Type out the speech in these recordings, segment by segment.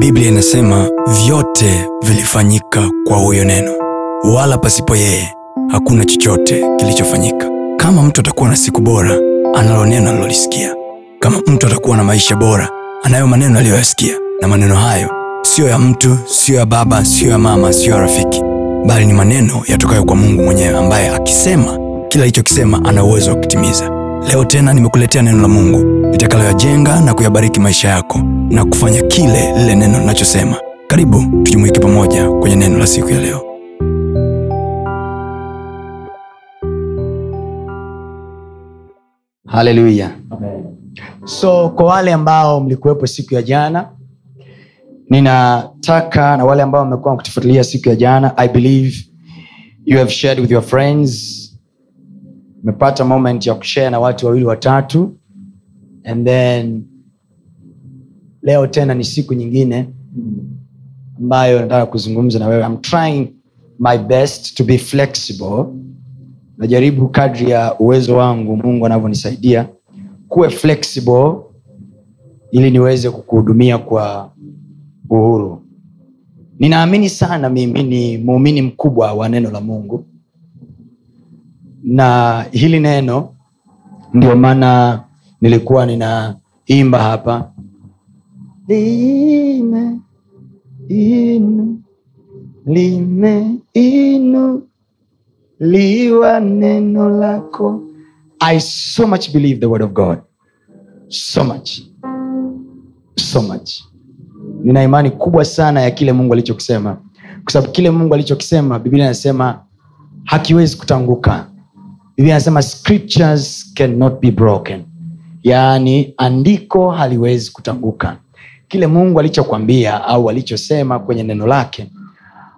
biblia inasema vyote vilifanyika kwa huyo neno wala pasipo yeye hakuna chochote kilichofanyika. Kama mtu atakuwa na siku bora analo neno alilolisikia kama mtu atakuwa na maisha bora anayo maneno aliyoyasikia. Na maneno hayo siyo ya mtu siyo ya baba siyo ya mama siyo ya rafiki bali ni maneno yatokayo kwa mungu mwenyewe ambaye akisema kila alichokisema ana uwezo wa kutimiza leo tena nimekuletea neno la mungu litakaloyajenga na kuyabariki maisha yako na kufanya kile lile neno linachosema karibu tujumuike pamoja kwenye neno la siku ya leo. Haleluya so kwa wale ambao mlikuwepo siku ya jana ninataka na wale ambao wamekuwa kutufuatilia siku ya jana i believe you have shared with your friends. Umepata moment ya kushare na watu wawili watatu and then leo tena ni siku nyingine ambayo nataka kuzungumza na wewe. I'm trying my best to be flexible. Najaribu kadri ya uwezo wangu mungu anavyonisaidia kuwe flexible ili niweze kukuhudumia kwa uhuru. Ninaamini sana mimi ni muumini mkubwa wa neno la mungu. Na hili neno ndio maana nilikuwa ninaimba hapa. Lime inu lime inu liwa neno lako. I so much believe the word of god. So much. So much. Nina imani kubwa sana ya kile mungu alichokisema. Kwa sababu kile mungu alichokisema biblia inasema hakiwezi kutanguka. Biblia anasema scriptures cannot be broken yaani andiko haliwezi kutanguka. Kile mungu alichokwambia au alichosema kwenye neno lake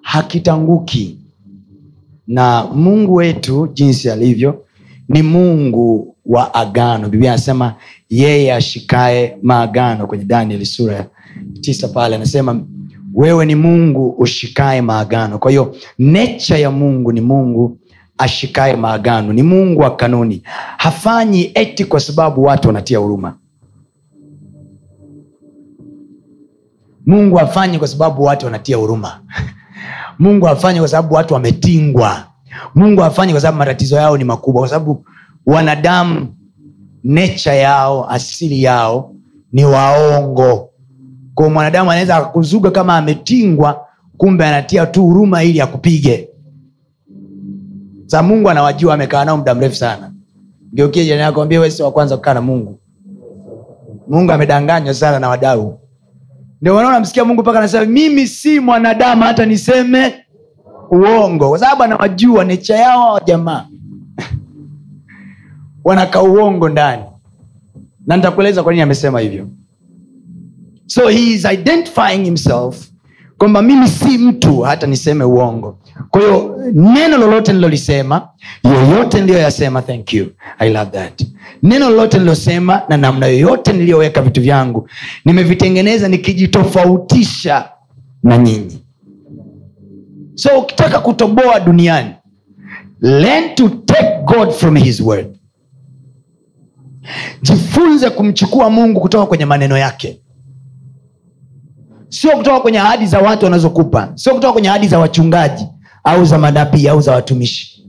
hakitanguki. Na mungu wetu jinsi alivyo ni mungu wa agano. Biblia anasema yeye ashikae maagano kwenye danieli sura ya tisa pale anasema wewe ni mungu ushikae maagano. Kwa hiyo necha ya mungu ni mungu ashikae maagano. Ni mungu wa kanuni. Hafanyi eti kwa sababu watu wanatia huruma. Mungu hafanyi kwa sababu watu wanatia huruma. Mungu hafanyi kwa sababu watu wametingwa. Mungu hafanyi kwa sababu matatizo yao ni makubwa. Kwa sababu wanadamu necha yao asili yao ni waongo. Kwa mwanadamu anaweza akakuzuga kama ametingwa kumbe anatia tu huruma ili akupige sa mungu anawajua amekaa nao muda mrefu sana. Geukie jirani yako ambia wesi wa kwanza kukaa na mungu. Mungu amedanganywa sana na wadau. Ndio wanaona msikia mungu mpaka anasema mimi si mwanadamu hata niseme uongo. Kwa sababu anawajua necha yao hawa jamaa. Wanaka uongo ndani. Na nitakueleza kwa nini amesema hivyo. So he is identifying himself kwamba mimi si mtu hata niseme uongo. Kwa hiyo neno lolote nilolisema yoyote niliyoyasema thank you. I love that. Neno lolote nililosema na namna yoyote niliyoweka vitu vyangu nimevitengeneza nikijitofautisha na nyinyi. So ukitaka kutoboa duniani learn to take god from his word. Jifunze kumchukua mungu kutoka kwenye maneno yake sio kutoka kwenye ahadi za watu wanazokupa. Sio kutoka kwenye ahadi za wachungaji au za manabii au za watumishi.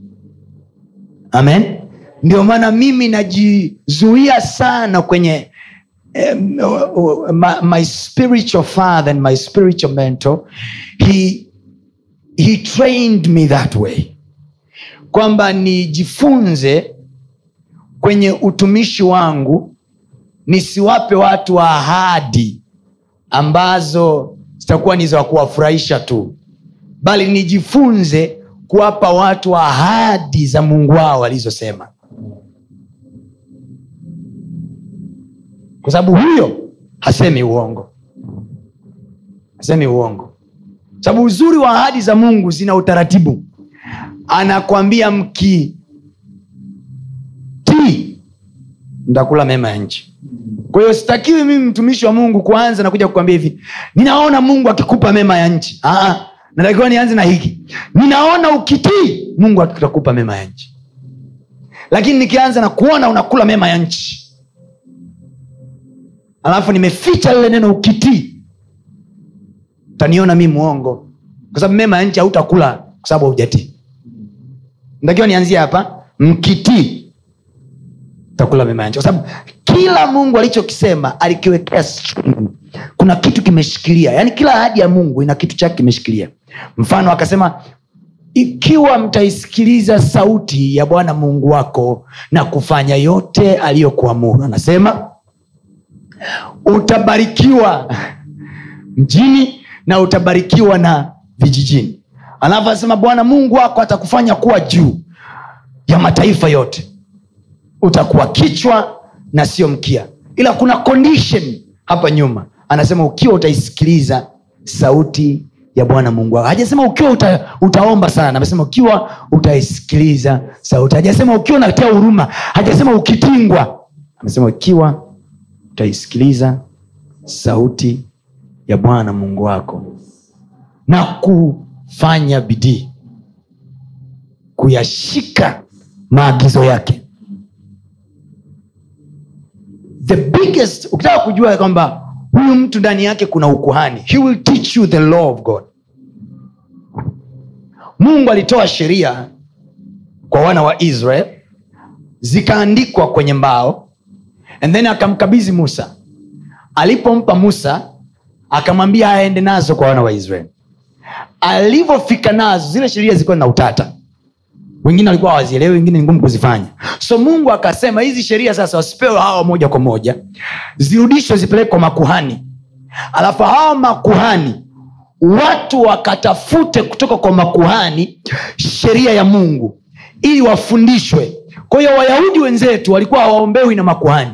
Amen? Ndio maana mimi najizuia sana kwenye um, my, my spiritual father and my spiritual mentor. He, he trained me that way. Kwamba nijifunze kwenye utumishi wangu nisiwape watu ahadi ambazo zitakuwa ni za kuwafurahisha tu bali nijifunze kuwapa watu ahadi za mungu wao alizosema. Kwa sababu huyo hasemi uongo. Hasemi uongo. Sababu uzuri wa ahadi za mungu zina utaratibu. Anakwambia mkitii mtakula mema ya nchi kwa hiyo sitakiwi mimi mtumishi wa mungu kuanza na kuja kukwambia hivi. Ninaona mungu akikupa mema ya nchi. Aa, natakiwa nianze na hiki. Ninaona ukitii mungu atakupa mema ya nchi. Lakini nikianza na kuona unakula mema ya nchi. Alafu nimeficha lile neno ukitii utaniona mi mwongo. Kwa sababu mema ya nchi hautakula kwa sababu haujatii. Ntakiwa nianzie hapa. Mkitii takula mema kwa sababu kila mungu alichokisema alikiwekea string. kuna kitu kimeshikilia. Yaani kila ahadi ya mungu ina kitu chake kimeshikilia. Mfano akasema ikiwa mtaisikiliza sauti ya bwana mungu wako na kufanya yote aliyokuamuru anasema utabarikiwa mjini na utabarikiwa na vijijini. Alafu anasema bwana mungu wako atakufanya kuwa juu ya mataifa yote utakuwa kichwa na sio mkia. Ila kuna condition hapa nyuma. Anasema ukiwa utaisikiliza sauti ya bwana mungu wako. Hajasema ukiwa uta, utaomba sana. Amesema ukiwa utaisikiliza sauti. Hajasema ukiwa unatia huruma. Hajasema ukitingwa. Amesema ukiwa utaisikiliza sauti ya bwana mungu wako na kufanya bidii kuyashika maagizo yake the biggest ukitaka kujua kwamba huyu mtu ndani yake kuna ukuhani he will teach you the law of god. Mungu alitoa sheria kwa wana wa israel zikaandikwa kwenye mbao and then akamkabidhi musa. Alipompa musa akamwambia aende nazo kwa wana wa israeli alivyofika nazo zile sheria zilikuwa na utata wengine walikuwa hawazielewi wengine ni ngumu kuzifanya. So mungu akasema hizi sheria sasa wasipewe hawa moja kwa moja zirudishwe zipelekwe kwa makuhani. Alafu hawa makuhani watu wakatafute kutoka kwa makuhani sheria ya mungu ili wafundishwe. Kwa hiyo wayahudi wenzetu walikuwa hawaombewi na makuhani.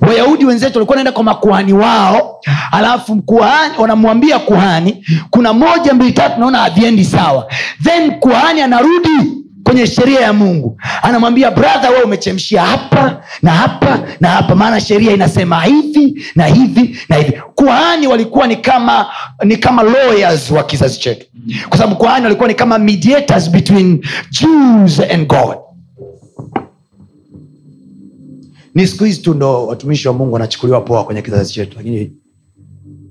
Wayahudi wenzetu walikuwa naenda kwa makuhani wao alafu kuhani wanamwambia kuhani kuna moja mbili tatu naona haviendi sawa. Then kuhani anarudi kwenye sheria ya mungu. Anamwambia brother we umechemshia hapa na hapa na hapa. Maana sheria inasema hivi na hivi na hivi. Kuhani walikuwa ni kama ni kama lawyers wa kizazi chetu. Kwa sababu kuhani walikuwa ni kama mediators between jews and god. Ni siku hizi tu ndo watumishi wa mungu wanachukuliwa poa kwenye kizazi chetu. Lakini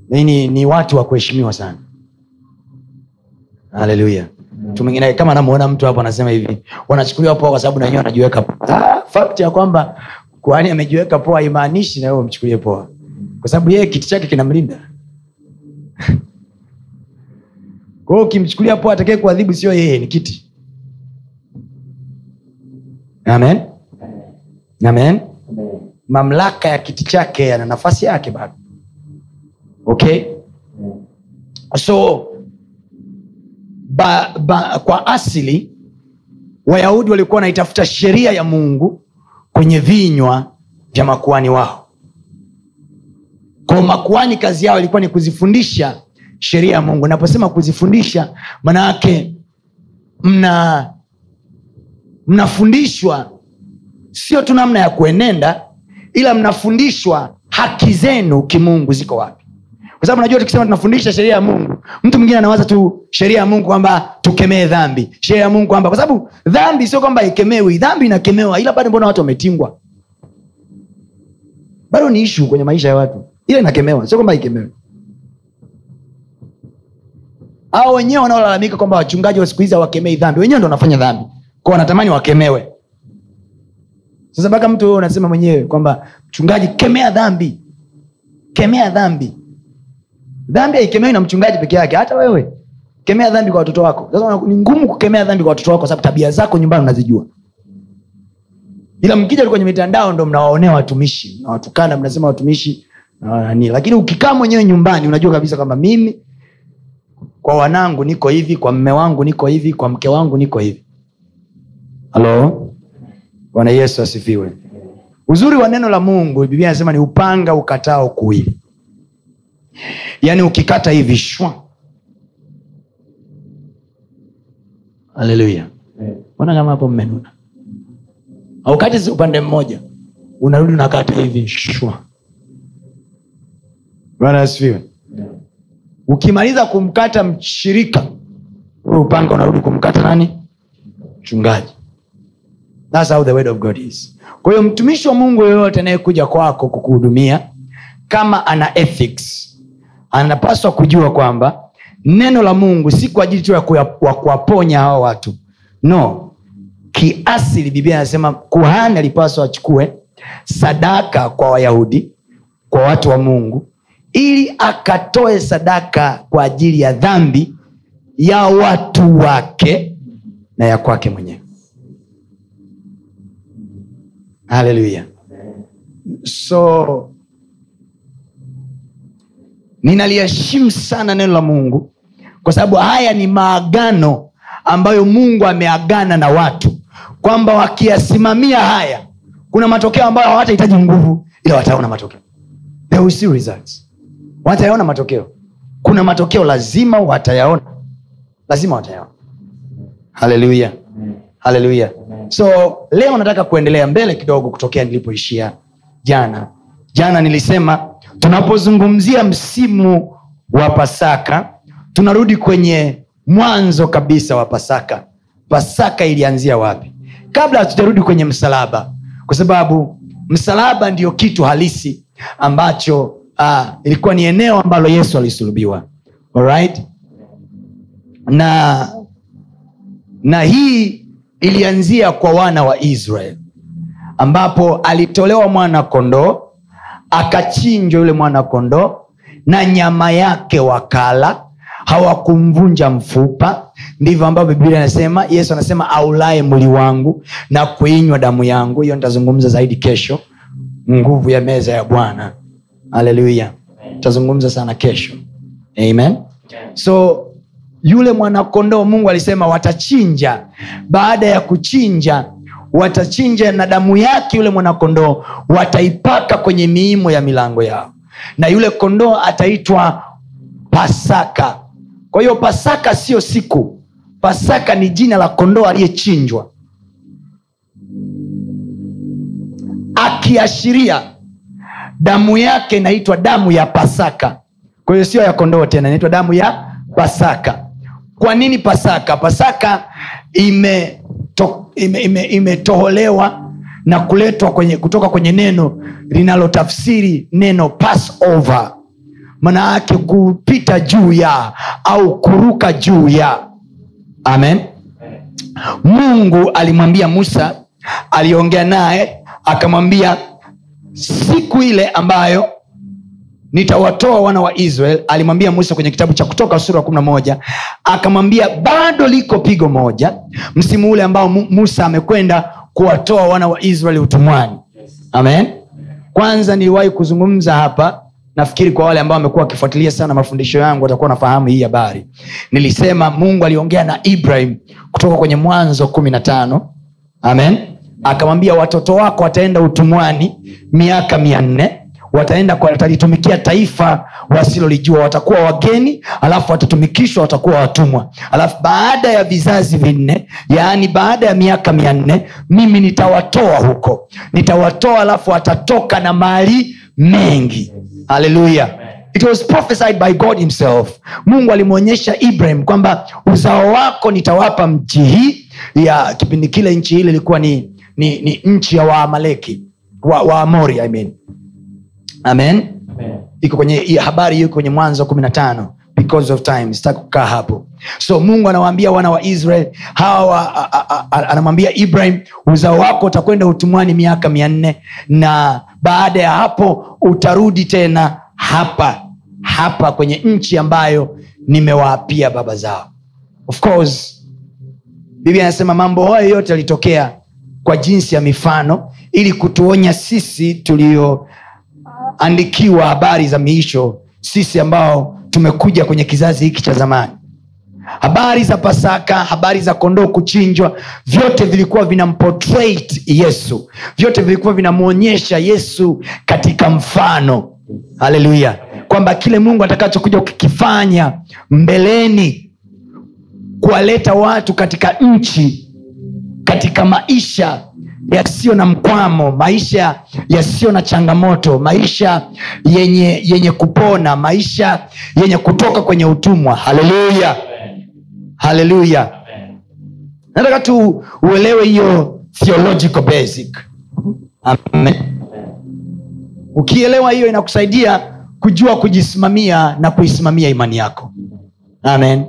ni, ni watu wa kuheshimiwa sana. Haleluya mtu mwingine kama anamuona mtu hapo anasema hivi wanachukuliwa poa kwa sababu nanyewe wanajiweka ah, fact ya kwamba kuhani amejiweka poa haimaanishi na wewe umchukulie poa. Kwa sababu yeye kiti chake kinamlinda. Kwao ukimchukulia poa atakae kuadhibu sio yeye ni kiti. Amen? Amen? Mamlaka ya kiti chake yana nafasi yake bado. Okay? So ba, ba, kwa asili wayahudi walikuwa wanaitafuta sheria ya mungu kwenye vinywa vya makuani wao. Kwa makuani kazi yao ilikuwa ni kuzifundisha sheria ya mungu. Naposema kuzifundisha manaake mna mnafundishwa sio tu namna ya kuenenda ila mnafundishwa haki zenu kimungu ziko wapi. Kwa sababu najua tukisema tunafundisha sheria ya mungu mtu mwingine anawaza tu sheria ya mungu kwamba tukemee dhambi. Sheria ya mungu kwamba kwa sababu dhambi sio kwamba ikemewi. Dhambi inakemewa ila bado mbona watu wametingwa? Bado ni ishu kwenye maisha ya watu. Ila inakemewa sio kwamba ikemewi. Au wenyewe wanaolalamika kwamba wachungaji wa siku hizi hawakemei dhambi wenyewe ndo wanafanya dhambi. Kwa wanatamani wakemewe. Sasa mpaka mtu wewe unasema mwenyewe kwamba mchungaji kemea dhambi. Kemea dhambi dhambi haikemewi na mchungaji peke yake hata wewe. Kemea dhambi kwa watoto wako. Sasa ni ngumu kukemea dhambi kwa watoto wako sababu tabia zako nyumbani unazijua. Ila mkija kwenye mitandao ndo mnawaonea watumishi nawatukana mnasema watumishi nani. Lakini ukikaa mwenyewe nyumbani unajua kabisa kwamba mimi kwa wanangu niko hivi kwa mme wangu niko hivi kwa mke wangu niko hivi. Halo? Bwana yesu asifiwe. Uzuri wa neno la mungu biblia anasema ni upanga ukatao kuwili yaani ukikata hivi shwa. Haleluya ona kama hapo mmenuna? Aukati si upande mmoja? Unarudi unakata hivi shwa. Bwana asifiwe. Ukimaliza kumkata mshirika ule upanga unarudi kumkata nani? Mchungaji. That's how the word of God is. kwa hiyo mtumishi wa mungu yoyote anayekuja kwako kukuhudumia kama ana ethics anapaswa kujua kwamba neno la mungu si kwa ajili tu ya wa kuwaponya hawa watu. No. Kiasili biblia anasema kuhani alipaswa achukue sadaka kwa wayahudi kwa watu wa mungu ili akatoe sadaka kwa ajili ya dhambi ya watu wake na ya kwake mwenyewe. Haleluya so ninaliheshimu sana neno la mungu kwa sababu haya ni maagano ambayo mungu ameagana na watu kwamba wakiyasimamia haya kuna matokeo ambayo hawatahitaji nguvu ila wataona matokeo. Watayaona matokeo. Kuna matokeo lazima watayaona. Lazima watayaona. Haleluya haleluya so leo nataka kuendelea mbele kidogo kutokea nilipoishia jana. Jana nilisema tunapozungumzia msimu wa pasaka tunarudi kwenye mwanzo kabisa wa pasaka. Pasaka ilianzia wapi? Kabla hatujarudi kwenye msalaba kwa sababu msalaba ndio kitu halisi ambacho uh, ilikuwa ni eneo ambalo yesu alisulubiwa. Alright? na na hii ilianzia kwa wana wa israel ambapo alitolewa mwana kondoo akachinjwa yule mwana kondoo na nyama yake wakala. Hawakumvunja mfupa. Ndivyo ambavyo biblia anasema yesu anasema aulaye mwili wangu na kuinywa damu yangu. Hiyo nitazungumza zaidi kesho. Nguvu ya meza ya bwana. Haleluya tazungumza sana kesho. Amen. So yule mwanakondoo mungu alisema watachinja. Baada ya kuchinja watachinja na damu yake yule mwanakondoo wataipaka kwenye miimo ya milango yao. Na yule kondoo ataitwa pasaka. Kwa hiyo pasaka sio siku. Pasaka ni jina la kondoo aliyechinjwa. Akiashiria damu yake inaitwa damu ya pasaka. Kwa hiyo sio ya kondoo tena inaitwa damu ya pasaka. Kwa nini pasaka? Pasaka imetoholewa ime, ime, na kuletwa kwenye, kutoka kwenye neno linalotafsiri neno passover. Maana kupita juu ya au kuruka juu ya. Amen. Mungu alimwambia musa aliongea naye akamwambia siku ile ambayo nitawatoa wana wa israel alimwambia musa kwenye kitabu cha kutoka sura kumi na moja akamwambia bado liko pigo moja msimu ule ambao musa amekwenda kuwatoa wana wa israeli utumwani. Amen. Kwanza niliwahi kuzungumza hapa nafikiri kwa wale ambao wamekuwa wakifuatilia sana mafundisho yangu watakuwa nafahamu hii habari. Nilisema mungu aliongea na ibrahim kutoka kwenye mwanzo kumi na tano. Amen. Akamwambia watoto wako wataenda utumwani miaka mia nne wataenda watalitumikia taifa wasilolijua. Watakuwa wageni alafu watatumikishwa watakuwa watumwa. Alafu baada ya vizazi vinne yaani baada ya miaka mia nne mimi nitawatoa huko. Nitawatoa alafu watatoka na mali mengi. Haleluya. It was prophesied by god himself. Mungu alimwonyesha ibrahim kwamba uzao wako nitawapa nchi hii ya kipindi kile nchi hile ilikuwa ni, ni, ni nchi ya waamaleki. Wa, waamori I mean. Amen? Iko kwenye habari hiyo kwenye mwanzo kumi na tano because of time. Sitaki kukaa hapo. So mungu anawaambia wana wa israel hawa anamwambia ibrahim uzao wako utakwenda utumwani miaka mia nne na baada ya hapo utarudi tena hapa hapa kwenye nchi ambayo nimewaapia baba zao. Of course biblia anasema mambo hayo yote yalitokea kwa jinsi ya mifano ili kutuonya sisi tulioandikiwa habari za miisho sisi ambao tumekuja kwenye kizazi hiki cha zamani. Habari za pasaka habari za kondoo kuchinjwa vyote vilikuwa vinamportrait yesu. Vyote vilikuwa vinamwonyesha yesu katika mfano. Haleluya. Kwamba kile mungu atakachokuja kukifanya mbeleni kuwaleta watu katika nchi katika maisha yasiyo na mkwamo maisha yasiyo na changamoto maisha yenye yenye kupona maisha yenye kutoka kwenye utumwa. Haleluya! Haleluya! Nataka tu uelewe hiyo theological basic. Amen. ukielewa hiyo inakusaidia kujua kujisimamia na kuisimamia imani yako. Amen.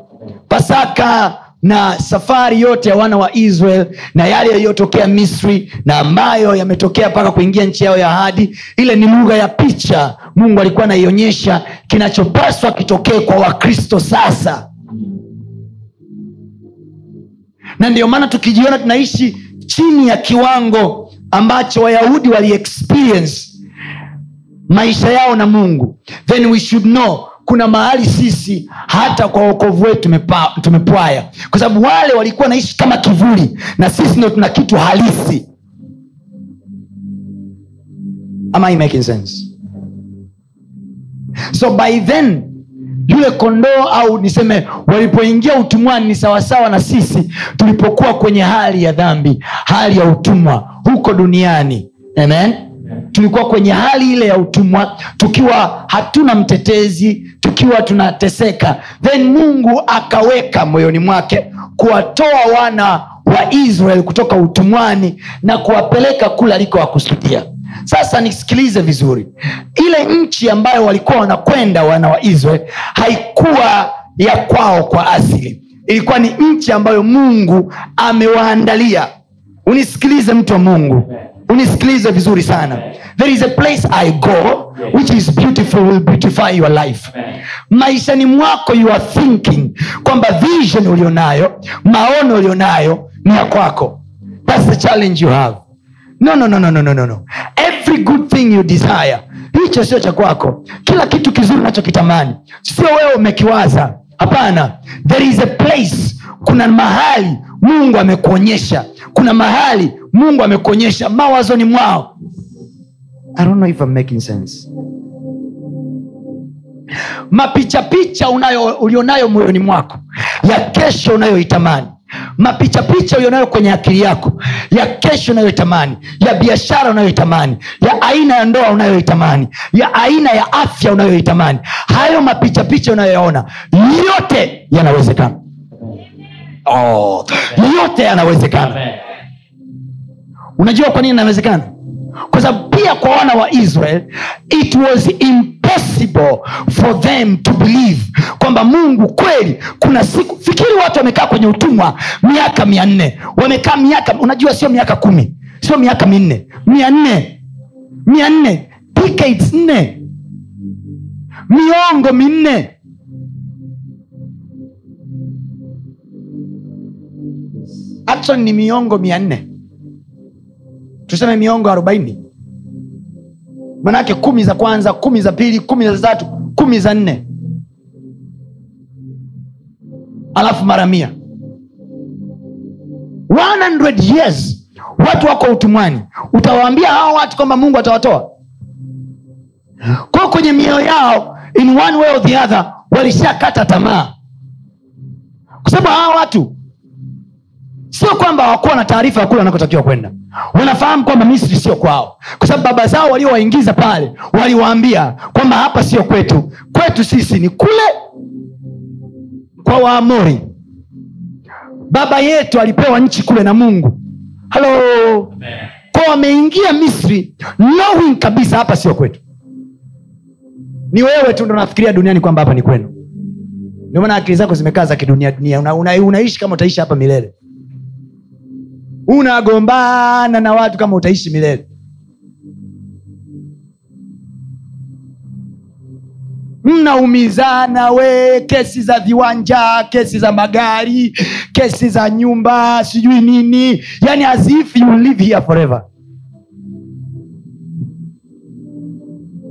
Pasaka na safari yote ya wana wa israel na yale yaliyotokea misri na ambayo yametokea mpaka kuingia nchi yao ya ahadi. Ile ni lugha ya picha. Mungu alikuwa anaionyesha kinachopaswa kitokee kwa wakristo sasa. Na ndio maana tukijiona tunaishi chini ya kiwango ambacho wayahudi waliexperience maisha yao na mungu. Then we should know kuna mahali sisi hata kwa wokovu wetu tumepwaya. Kwa sababu wale walikuwa naishi kama kivuli na sisi ndo tuna kitu halisi. Am I making sense? So by then yule kondoo au niseme walipoingia utumwani ni sawasawa na sisi tulipokuwa kwenye hali ya dhambi hali ya utumwa huko duniani. Amen tulikuwa kwenye hali ile ya utumwa tukiwa hatuna mtetezi tukiwa tunateseka. Then mungu akaweka moyoni mwake kuwatoa wana wa israel kutoka utumwani na kuwapeleka kule alikowakusudia sasa nisikilize vizuri. Ile nchi ambayo walikuwa wanakwenda wana wa israel haikuwa ya kwao kwa asili. Ilikuwa ni nchi ambayo mungu amewaandalia. Unisikilize mtu wa mungu unisikilize vizuri sana. There is a place i go which is beautiful will beautify your life. Maishani mwako you are thinking kwamba vision ulionayo maono ulionayo ni ya kwako. Thats the challenge you have. No, no, no, no, no, no, no, every good thing you desire hicho sio cha kwako. Kila kitu kizuri unachokitamani sio wewe umekiwaza. Hapana. There is a place kuna mahali mungu amekuonyesha. Kuna mahali mungu amekuonyesha mawazoni mwao. I don't know if I'm making sense. Mapichapicha ulionayo moyoni mwako ya kesho unayoitamani. Mapichapicha ulionayo kwenye akili yako ya kesho unayoitamani. Ya biashara unayoitamani. Ya aina ya ndoa unayoitamani. Ya aina ya afya unayoitamani. Hayo mapichapicha unayoyaona yote yanawezekana oh, yote yanawezekana. Unajua kwa nini inawezekana kwa sababu pia kwa wana wa israel it was impossible for them to believe kwamba mungu kweli kuna siku fikiri watu wamekaa kwenye utumwa miaka mia nne. Wamekaa miaka unajua sio miaka kumi sio miaka minne mia nne mia nne decades nne miongo minne actually ni miongo mia nne. Tuseme miongo arobaini. Manake kumi za kwanza kumi za pili kumi za tatu kumi za nne. Alafu mara mia. 100 years watu wako utumwani. Utawaambia hawa watu kwamba mungu atawatoa? Kwao kwenye mioyo yao in one way or the other walishakata tamaa. Kwa sababu hawa watu sio kwamba hawakuwa na taarifa ya kule wanakotakiwa kwenda. Wanafahamu kwamba misri sio kwao. Kwa sababu baba zao waliowaingiza pale waliwaambia kwamba hapa sio kwetu. Kwetu sisi ni kule kwa waamori. Baba yetu alipewa nchi kule na mungu. Halo? Kwa wameingia misri knowing kabisa hapa sio kwetu. Ni wewe tu ndo nafikiria duniani kwamba hapa ni kwenu. Ndio maana akili zako zimekaa za kidunia. Dunia una, una, unaishi kama utaishi hapa milele unagombana na watu kama utaishi milele. Mnaumizana we kesi za viwanja kesi za magari kesi za nyumba sijui nini. Yani as if you live here forever.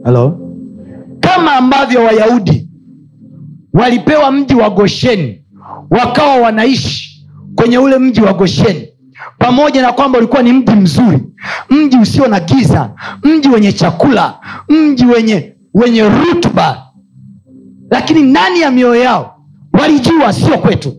Halo kama ambavyo wayahudi walipewa mji wa gosheni wakawa wanaishi kwenye ule mji wa gosheni pamoja na kwamba ulikuwa ni mji mzuri mji usio na giza mji wenye chakula mji wenye wenye rutuba. Lakini ndani ya mioyo yao walijua sio kwetu.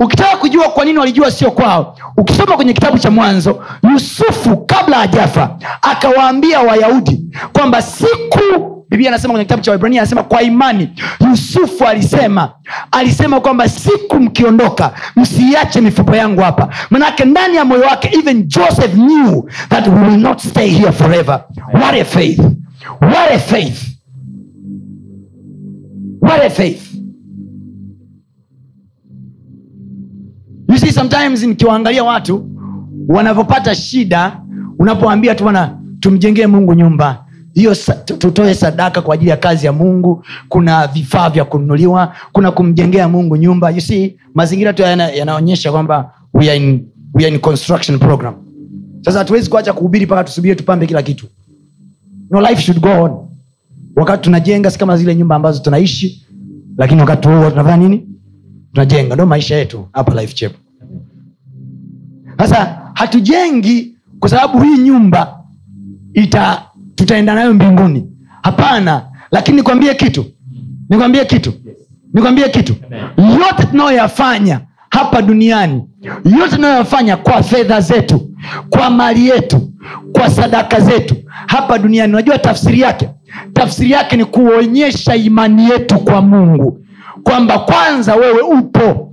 Ukitaka kujua kwa nini walijua sio kwao ukisoma kwenye kitabu cha mwanzo yusufu kabla hajafa akawaambia wayahudi kwamba siku biblia anasema kwenye kitabu cha waibrania anasema kwa imani yusufu alisema alisema kwamba siku mkiondoka msiache mifupa yangu hapa. Manake ndani ya moyo wake even joseph knew that we will not stay here forever. What a faith. What a faith. What a faith. You see sometimes nikiwaangalia watu wanavyopata shida unapoambia tu bana tumjengee mungu nyumba hiyo tutoe sadaka kwa ajili ya kazi ya mungu. Kuna vifaa vya kununuliwa kuna kumjengea mungu nyumba. You see mazingira tu yana- yanaonyesha kwamba we are in, we are in construction program. Sasa hatuwezi kuacha kuhubiri mpaka tusubiri tupambe kila kitu. No life should go on. Wakati tunajenga si kama zile nyumba ambazo tunaishi lakini wakati huo tunafanya nini? Tunajenga. Ndo maisha yetu hapa life chep sasa hatujengi kwa sababu hii nyumba ita tutaenda nayo mbinguni. Hapana lakini nikwambie kitu. Nikwambie kitu. Nikwambie kitu. Yote tunayoyafanya hapa duniani yote tunayoyafanya kwa fedha zetu kwa mali yetu kwa sadaka zetu hapa duniani. Unajua tafsiri yake? Tafsiri yake ni kuonyesha imani yetu kwa mungu. Kwamba kwanza wewe upo.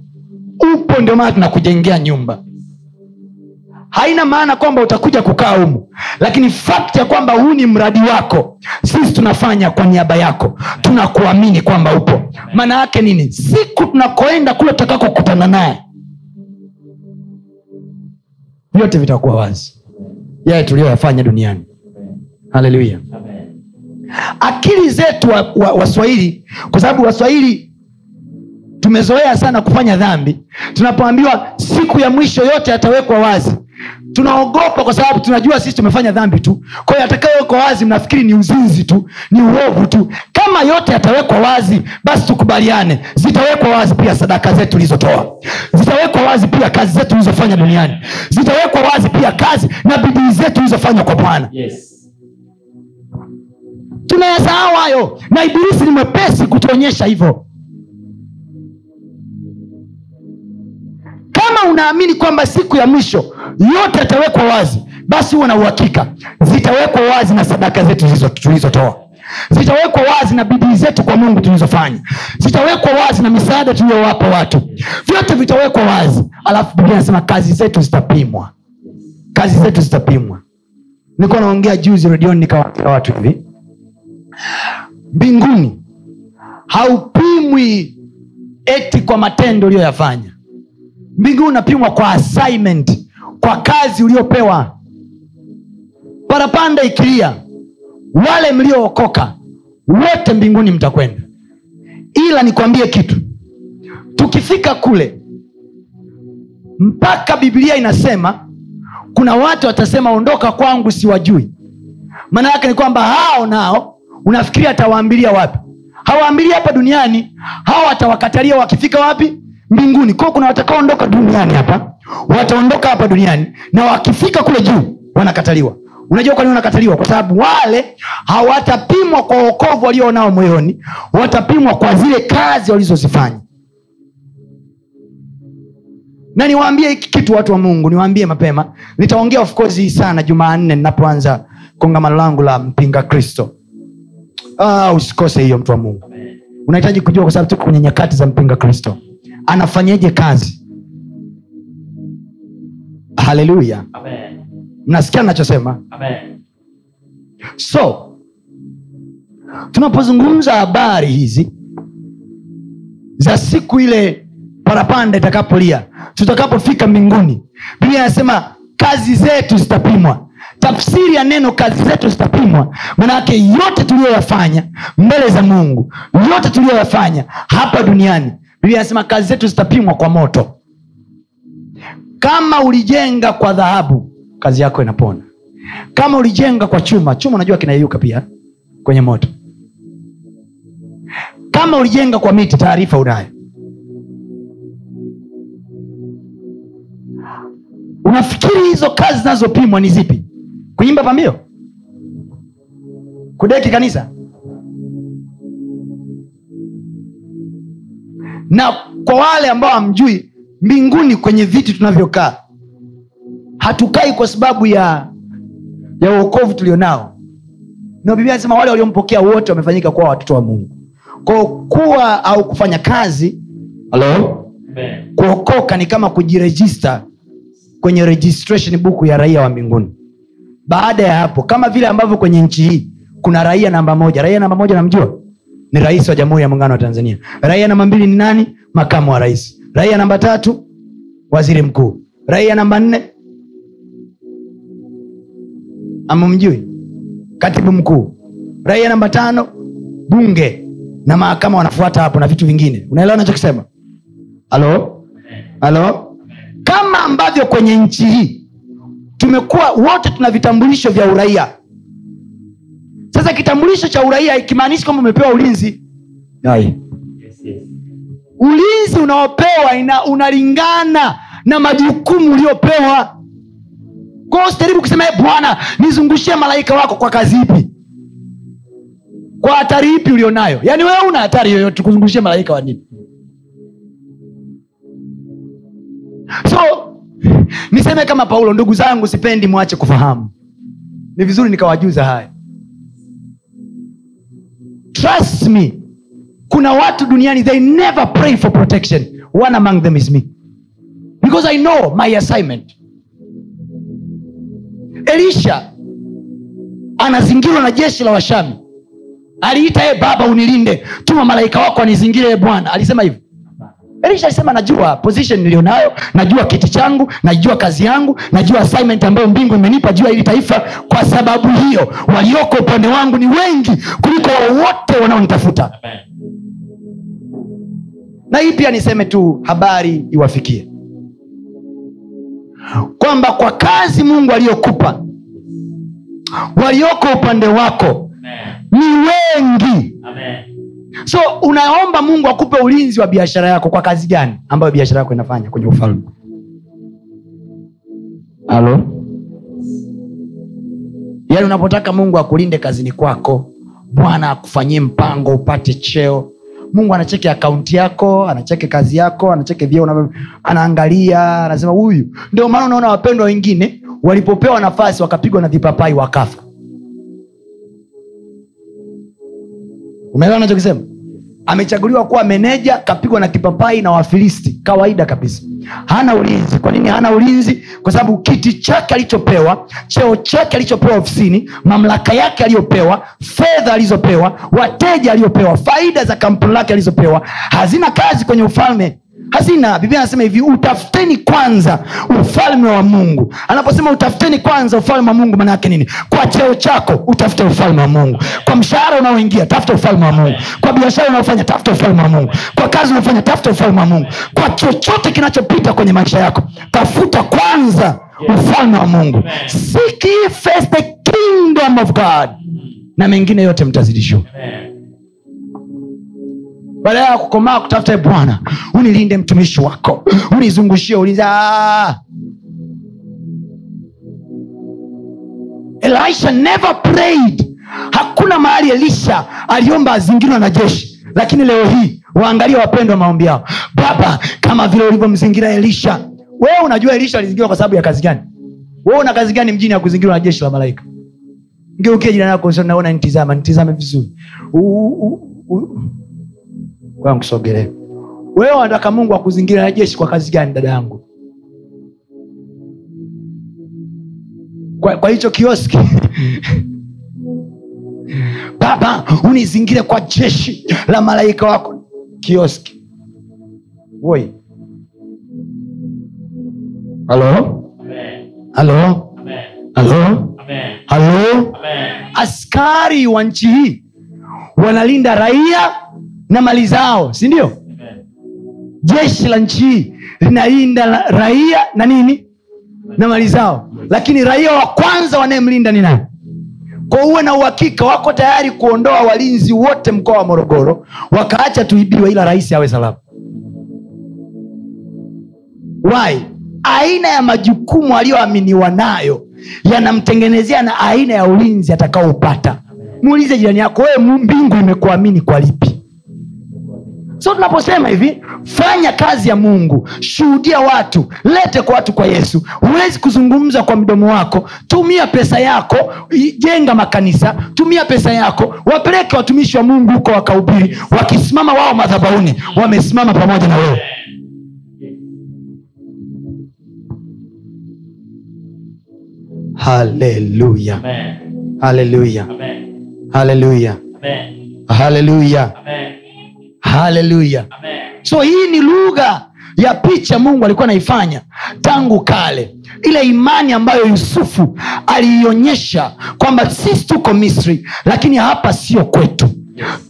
Upo ndio maana tunakujengea nyumba haina maana kwamba utakuja kukaa humu lakini fakti ya kwamba huu ni mradi wako sisi tunafanya kwa niaba yako tunakuamini kwamba upo. Maana yake nini? Siku tunakoenda kule tutakakokutana naye vyote vitakuwa wazi. Yale tuliyoyafanya duniani. Haleluya akili zetu waswahili wa, wa kwa sababu waswahili tumezoea sana kufanya dhambi tunapoambiwa siku ya mwisho yote yatawekwa wazi tunaogopa kwa sababu tunajua sisi tumefanya dhambi tu. Kwa hiyo atakayowekwa wazi mnafikiri ni uzinzi tu ni uovu tu. Kama yote yatawekwa wazi basi tukubaliane zitawekwa wazi pia sadaka zetu tulizotoa. Zitawekwa wazi pia kazi zetu tulizofanya duniani. Zitawekwa wazi pia kazi na bidii zetu tulizofanya kwa bwana. Yes. tunayasahau hayo. Na ibilisi ni mwepesi kutuonyesha hivyo. Kama unaamini kwamba siku ya mwisho yote yatawekwa wazi. Basi huwe na uhakika. Zitawekwa wazi na sadaka zetu tulizotoa. Zitawekwa wazi na bidii zetu kwa mungu tulizofanya. Zitawekwa wazi na misaada tuliyowapa watu. Vyote vitawekwa wazi. Alafu biblia anasema kazi zetu zitapimwa. Kazi zetu zitapimwa. Nilikuwa naongea juzi redioni nikawaambia watu hivi. Mbinguni haupimwi eti kwa matendo uliyoyafanya. Mbinguni unapimwa kwa assignment kwa kazi uliopewa. Parapanda ikilia wale mliookoka wote mbinguni mtakwenda. Ila nikwambie kitu tukifika kule mpaka biblia inasema kuna watu watasema ondoka kwangu siwajui. Maana yake ni kwamba hao nao unafikiria atawaambilia wapi? Hawaambilia hapa duniani hao atawakatalia wakifika wapi mbinguni. Kwao kuna watakaoondoka duniani hapa wataondoka hapa duniani na wakifika kule juu wanakataliwa. Unajua kwa nini wanakataliwa? Kwa sababu wale hawatapimwa kwa wokovu walionao moyoni watapimwa kwa zile kazi walizozifanya. Na niwaambie hiki kitu watu wa mungu niwaambie mapema. Nitaongea of course hii sana jumanne ninapoanza kongamano langu la mpinga kristo. Ah, usikose hiyo mtu wa mungu. Unahitaji kujua kwa sababu tuko kwenye nyakati za mpinga kristo anafanyeje kazi? Haleluya mnasikia nachosema so tunapozungumza habari hizi za siku ile parapanda itakapolia tutakapofika mbinguni biblia anasema kazi zetu zitapimwa. Tafsiri ya neno kazi zetu zitapimwa manake yote tuliyoyafanya mbele za mungu yote tuliyoyafanya hapa duniani biblia anasema kazi zetu zitapimwa kwa moto. Kama ulijenga kwa dhahabu kazi yako inapona. Kama ulijenga kwa chuma chuma unajua kinayeyuka pia kwenye moto. Kama ulijenga kwa miti taarifa unayo. Unafikiri hizo kazi zinazopimwa ni zipi? Kuimba pambio? Kudeki kanisa na kwa wale ambao hamjui mbinguni kwenye viti tunavyokaa hatukai kwa sababu ya ya uokovu tulionao. Na biblia anasema wale waliompokea wote wamefanyika kuwa watoto wa mungu. Kwao kuwa au kufanya kazi halo kuokoka ni kama kujirejista kwenye registration book ya raia wa mbinguni. Baada ya hapo kama vile ambavyo kwenye nchi hii kuna raia namba moja. Raia namba moja namjua ni rais wa jamhuri ya muungano wa tanzania. Raia namba mbili ni nani? Makamu wa rais. Raia namba tatu waziri mkuu. Raia namba nne amumjui katibu mkuu. Raia namba tano bunge. Na mahakama wanafuata hapo na vitu vingine. Unaelewa nachokisema halo? Halo? Kama ambavyo kwenye nchi hii tumekuwa wote tuna vitambulisho vya uraia sasa kitambulisho cha uraia ikimaanishi kwamba umepewa ulinzi. Ai. ulinzi unaopewa ina, unalingana na majukumu uliopewa kwao usijaribu kusema e bwana nizungushie malaika wako kwa kazi ipi? Kwa hatari ipi ulionayo? Yaani wewe una hatari yoyote kuzungushia malaika wa nini? So niseme kama paulo ndugu zangu sipendi mwache kufahamu. Ni vizuri nikawajuza haya trust me. Kuna watu duniani they never pray for protection. One among them is me. Because i know my assignment. Elisha anazingirwa na jeshi la washami. Aliita ye baba unilinde. Tuma malaika wako anizingire bwana. Alisema hivyo elisha alisema najua position nilionayo najua kiti changu najua kazi yangu najua assignment ambayo mbingu imenipa juu ya hili taifa. Kwa sababu hiyo walioko upande wangu ni wengi kuliko wowote wanaonitafuta. Na hii pia niseme tu habari iwafikie kwamba kwa kazi mungu aliyokupa walioko upande wako ni wengi so unaomba mungu akupe ulinzi wa biashara yako kwa kazi gani ambayo biashara yako inafanya kwenye ufalme? Halo? Yaani unapotaka mungu akulinde kazini kwako bwana akufanyie mpango upate cheo. Mungu anacheke akaunti yako anacheke kazi yako anacheke vyeo anaangalia anasema huyu. Ndio maana unaona wapendwa wengine walipopewa nafasi wakapigwa na vipapai wakafa umeelewa nachokisema amechaguliwa kuwa meneja kapigwa na kipapai na wafilisti. Kawaida kabisa. Hana ulinzi. Kwa nini hana ulinzi? Kwa sababu kiti chake alichopewa cheo chake alichopewa ofisini mamlaka yake aliyopewa fedha alizopewa wateja aliyopewa faida za kampuni lake alizopewa hazina kazi kwenye ufalme hazina biblia anasema hivi utafuteni kwanza ufalme wa mungu. Anaposema utafuteni kwanza ufalme wa mungu maana yake nini? Kwa cheo chako utafute ufalme wa mungu. Kwa mshahara unaoingia tafuta ufalme wa mungu. Kwa biashara unaofanya tafuta ufalme wa mungu. Kwa kazi unaofanya tafuta ufalme wa mungu. Kwa chochote kinachopita kwenye maisha yako tafuta kwanza ufalme wa mungu. Seek first the kingdom of god. Na mengine yote mtazidishiwa badala ya kukomaa kutafuta "Ee bwana unilinde mtumishi wako. Unizungushie ulinzi Ah! elisha never prayed. Hakuna mahali elisha aliomba azingirwa na jeshi. Lakini leo hii waangalie wapendwa maombi yao. Baba kama vile ulivyomzingira elisha. Wewe unajua elisha alizingirwa kwa sababu ya kazi gani? Wewe una kazi gani mjini ya kuzingirwa na jeshi la malaika? Ngeukie jirani yako naona nitizama nitizame vizuri nikusogelee wewe wanataka mungu akuzingira na jeshi kwa kazi gani dada yangu? Kwa, kwa hicho kioski. Baba unizingire kwa jeshi la malaika wako. Kioski. Woi. Halo? Halo? Halo? Halo? Askari wa nchi hii wanalinda raia na mali zao si ndio? Jeshi la nchi hii linalinda raia na nini? Na mali zao. Lakini raia wa kwanza wanayemlinda ni nani? Kwa uwe na uhakika wako tayari kuondoa walinzi wote mkoa wa morogoro wakaacha tuibiwe ila rais awe salama. Wai aina ya majukumu aliyoaminiwa nayo yanamtengenezea na aina ya ulinzi atakaoupata. Muulize jirani yako wewe mbingu imekuamini kwa lipi so tunaposema hivi fanya kazi ya mungu shuhudia watu lete kwa watu kwa yesu. Huwezi kuzungumza kwa mdomo wako. Tumia pesa yako jenga makanisa tumia pesa yako wapeleke watumishi wa mungu huko wakahubiri wakisimama wao madhabauni wamesimama pamoja na wewe. Haleluya. Haleluya. Haleluya. Haleluya haleluya so hii ni lugha ya picha mungu alikuwa anaifanya tangu kale. Ile imani ambayo yusufu aliionyesha kwamba sisi tuko misri lakini hapa sio kwetu.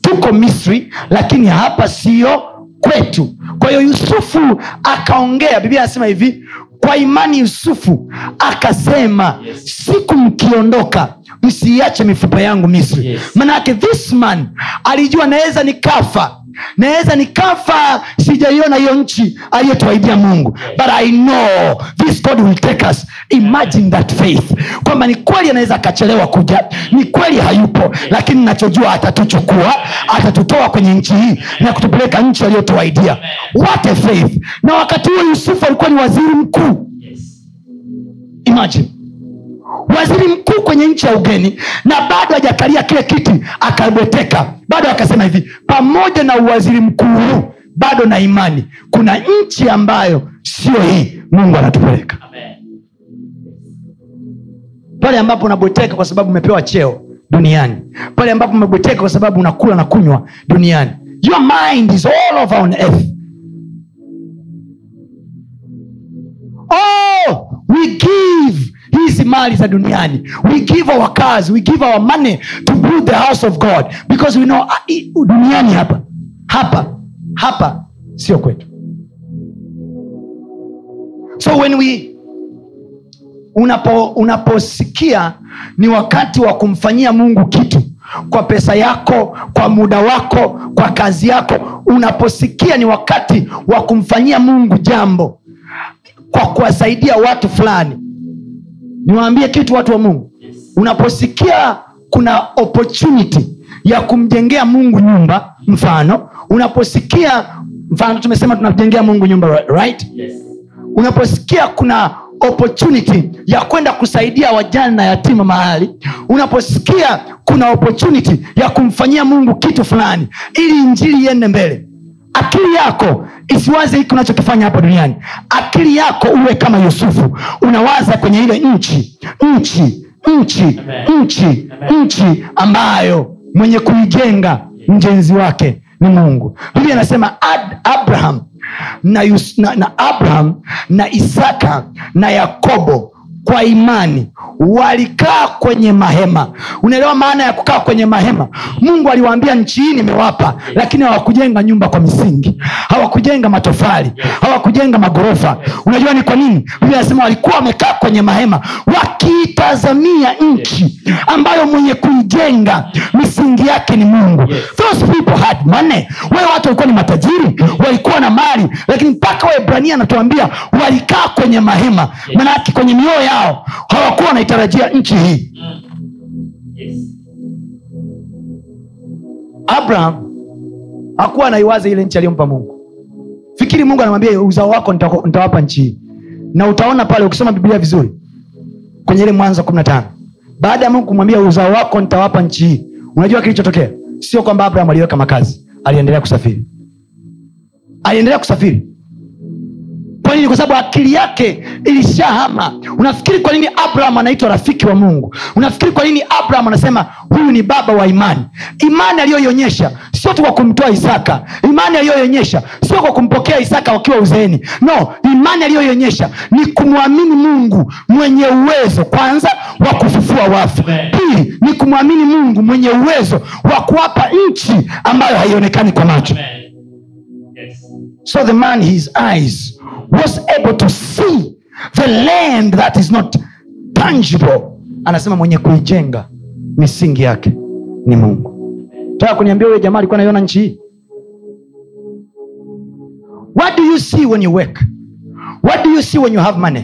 Tuko misri lakini hapa sio kwetu. Kwa hiyo yusufu akaongea biblia anasema hivi kwa imani yusufu akasema siku mkiondoka msiiache mifupa yangu misri. Yes. manake this man alijua naweza nikafa naweza nikafa sijaiona hiyo nchi aliyotuaidia mungu. But i know this god will take us. Imagine that faith. Kwamba ni kweli anaweza akachelewa kuja ni kweli hayupo lakini nachojua atatuchukua atatutoa kwenye nchi hii na kutupeleka nchi aliyotuaidia what a faith. Na wakati huo yusufu alikuwa ni waziri mkuu. Yes. imagine waziri mkuu kwenye nchi ya ugeni na bado hajakalia kile kiti akabweteka bado akasema hivi pamoja na uwaziri mkuu bado na imani. Kuna nchi ambayo sio hii. Mungu anatupeleka. Pale ambapo unabweteka kwa sababu umepewa cheo duniani. Pale ambapo umebweteka kwa sababu unakula na kunywa duniani. Your mind is all over on earth mali za duniani. We give our cars we give our money to build the house of god. Because we know ah, duniani hapa. Hapa. Hapa sio kwetu. So when we unapo ni wakati wa kumfanyia mungu kitu kwa pesa yako kwa muda wako kwa kazi yako unaposikia ni wakati wa kumfanyia mungu jambo kwa kuwasaidia watu fulani niwaambie kitu watu wa mungu. Unaposikia kuna opportunity ya kumjengea mungu nyumba mfano unaposikia mfano tumesema tunamjengea mungu nyumba right? Yes. unaposikia kuna opportunity ya kwenda kusaidia wajani na yatima mahali unaposikia kuna opportunity ya kumfanyia mungu kitu fulani ili injili iende mbele akili yako isiwaze hiki unachokifanya hapa duniani. Akili yako uwe kama yusufu. Unawaza kwenye ile nchi nchi nchi nchi nchi ambayo mwenye kuijenga mjenzi wake ni mungu. Biblia anasema abraham na, na, na abraham na isaka na yakobo kwa imani walikaa kwenye mahema. Unaelewa maana ya kukaa kwenye mahema? Mungu aliwaambia nchi hii nimewapa lakini hawakujenga nyumba kwa misingi hawakujenga matofali hawakujenga magorofa. Unajua ni kwa nini? Biblia anasema walikuwa wamekaa kwenye mahema wakiitazamia nchi ambayo mwenye kuijenga misingi yake ni mungu. Those people had money. Wale watu walikuwa ni matajiri walikuwa na mali lakini mpaka waebrania anatuambia walikaa kwenye mahema. Manake kwenye mioyo yao hawakuwa wanaitarajia nchi hii. Abraham hakuwa anaiwaza ile nchi aliyompa mungu. Fikiri mungu anamwambia uzao wako nitawapa nchi hii. Na utaona pale ukisoma biblia vizuri kwenye ile mwanzo kumi na tano baada ya mungu kumwambia uzao wako nitawapa nchi hii. Unajua kilichotokea? Sio kwamba abraham aliweka makazi aliendelea kusafiri. Aliendelea kusafiri kwa nini? Kwa sababu akili yake ilishahama. Unafikiri kwa nini abraham anaitwa rafiki wa mungu? Unafikiri kwa nini abraham anasema huyu ni baba wa imani imani aliyoionyesha sio tu kwa kumtoa isaka. Imani aliyoionyesha sio kwa kumpokea isaka wakiwa uzeeni. No imani aliyoionyesha ni kumwamini mungu mwenye uwezo kwanza wa kufufua wafu. Pili ni kumwamini mungu mwenye uwezo wa kuwapa nchi ambayo haionekani kwa macho. Amen. So the man, his eyes was able to see the land that is not tangible. Anasema mwenye kuijenga misingi yake ni Mungu. Taka kuniambia huyo jamaa alikuwa anaiona nchi hii? What do you see when you work? What do you see when you have money?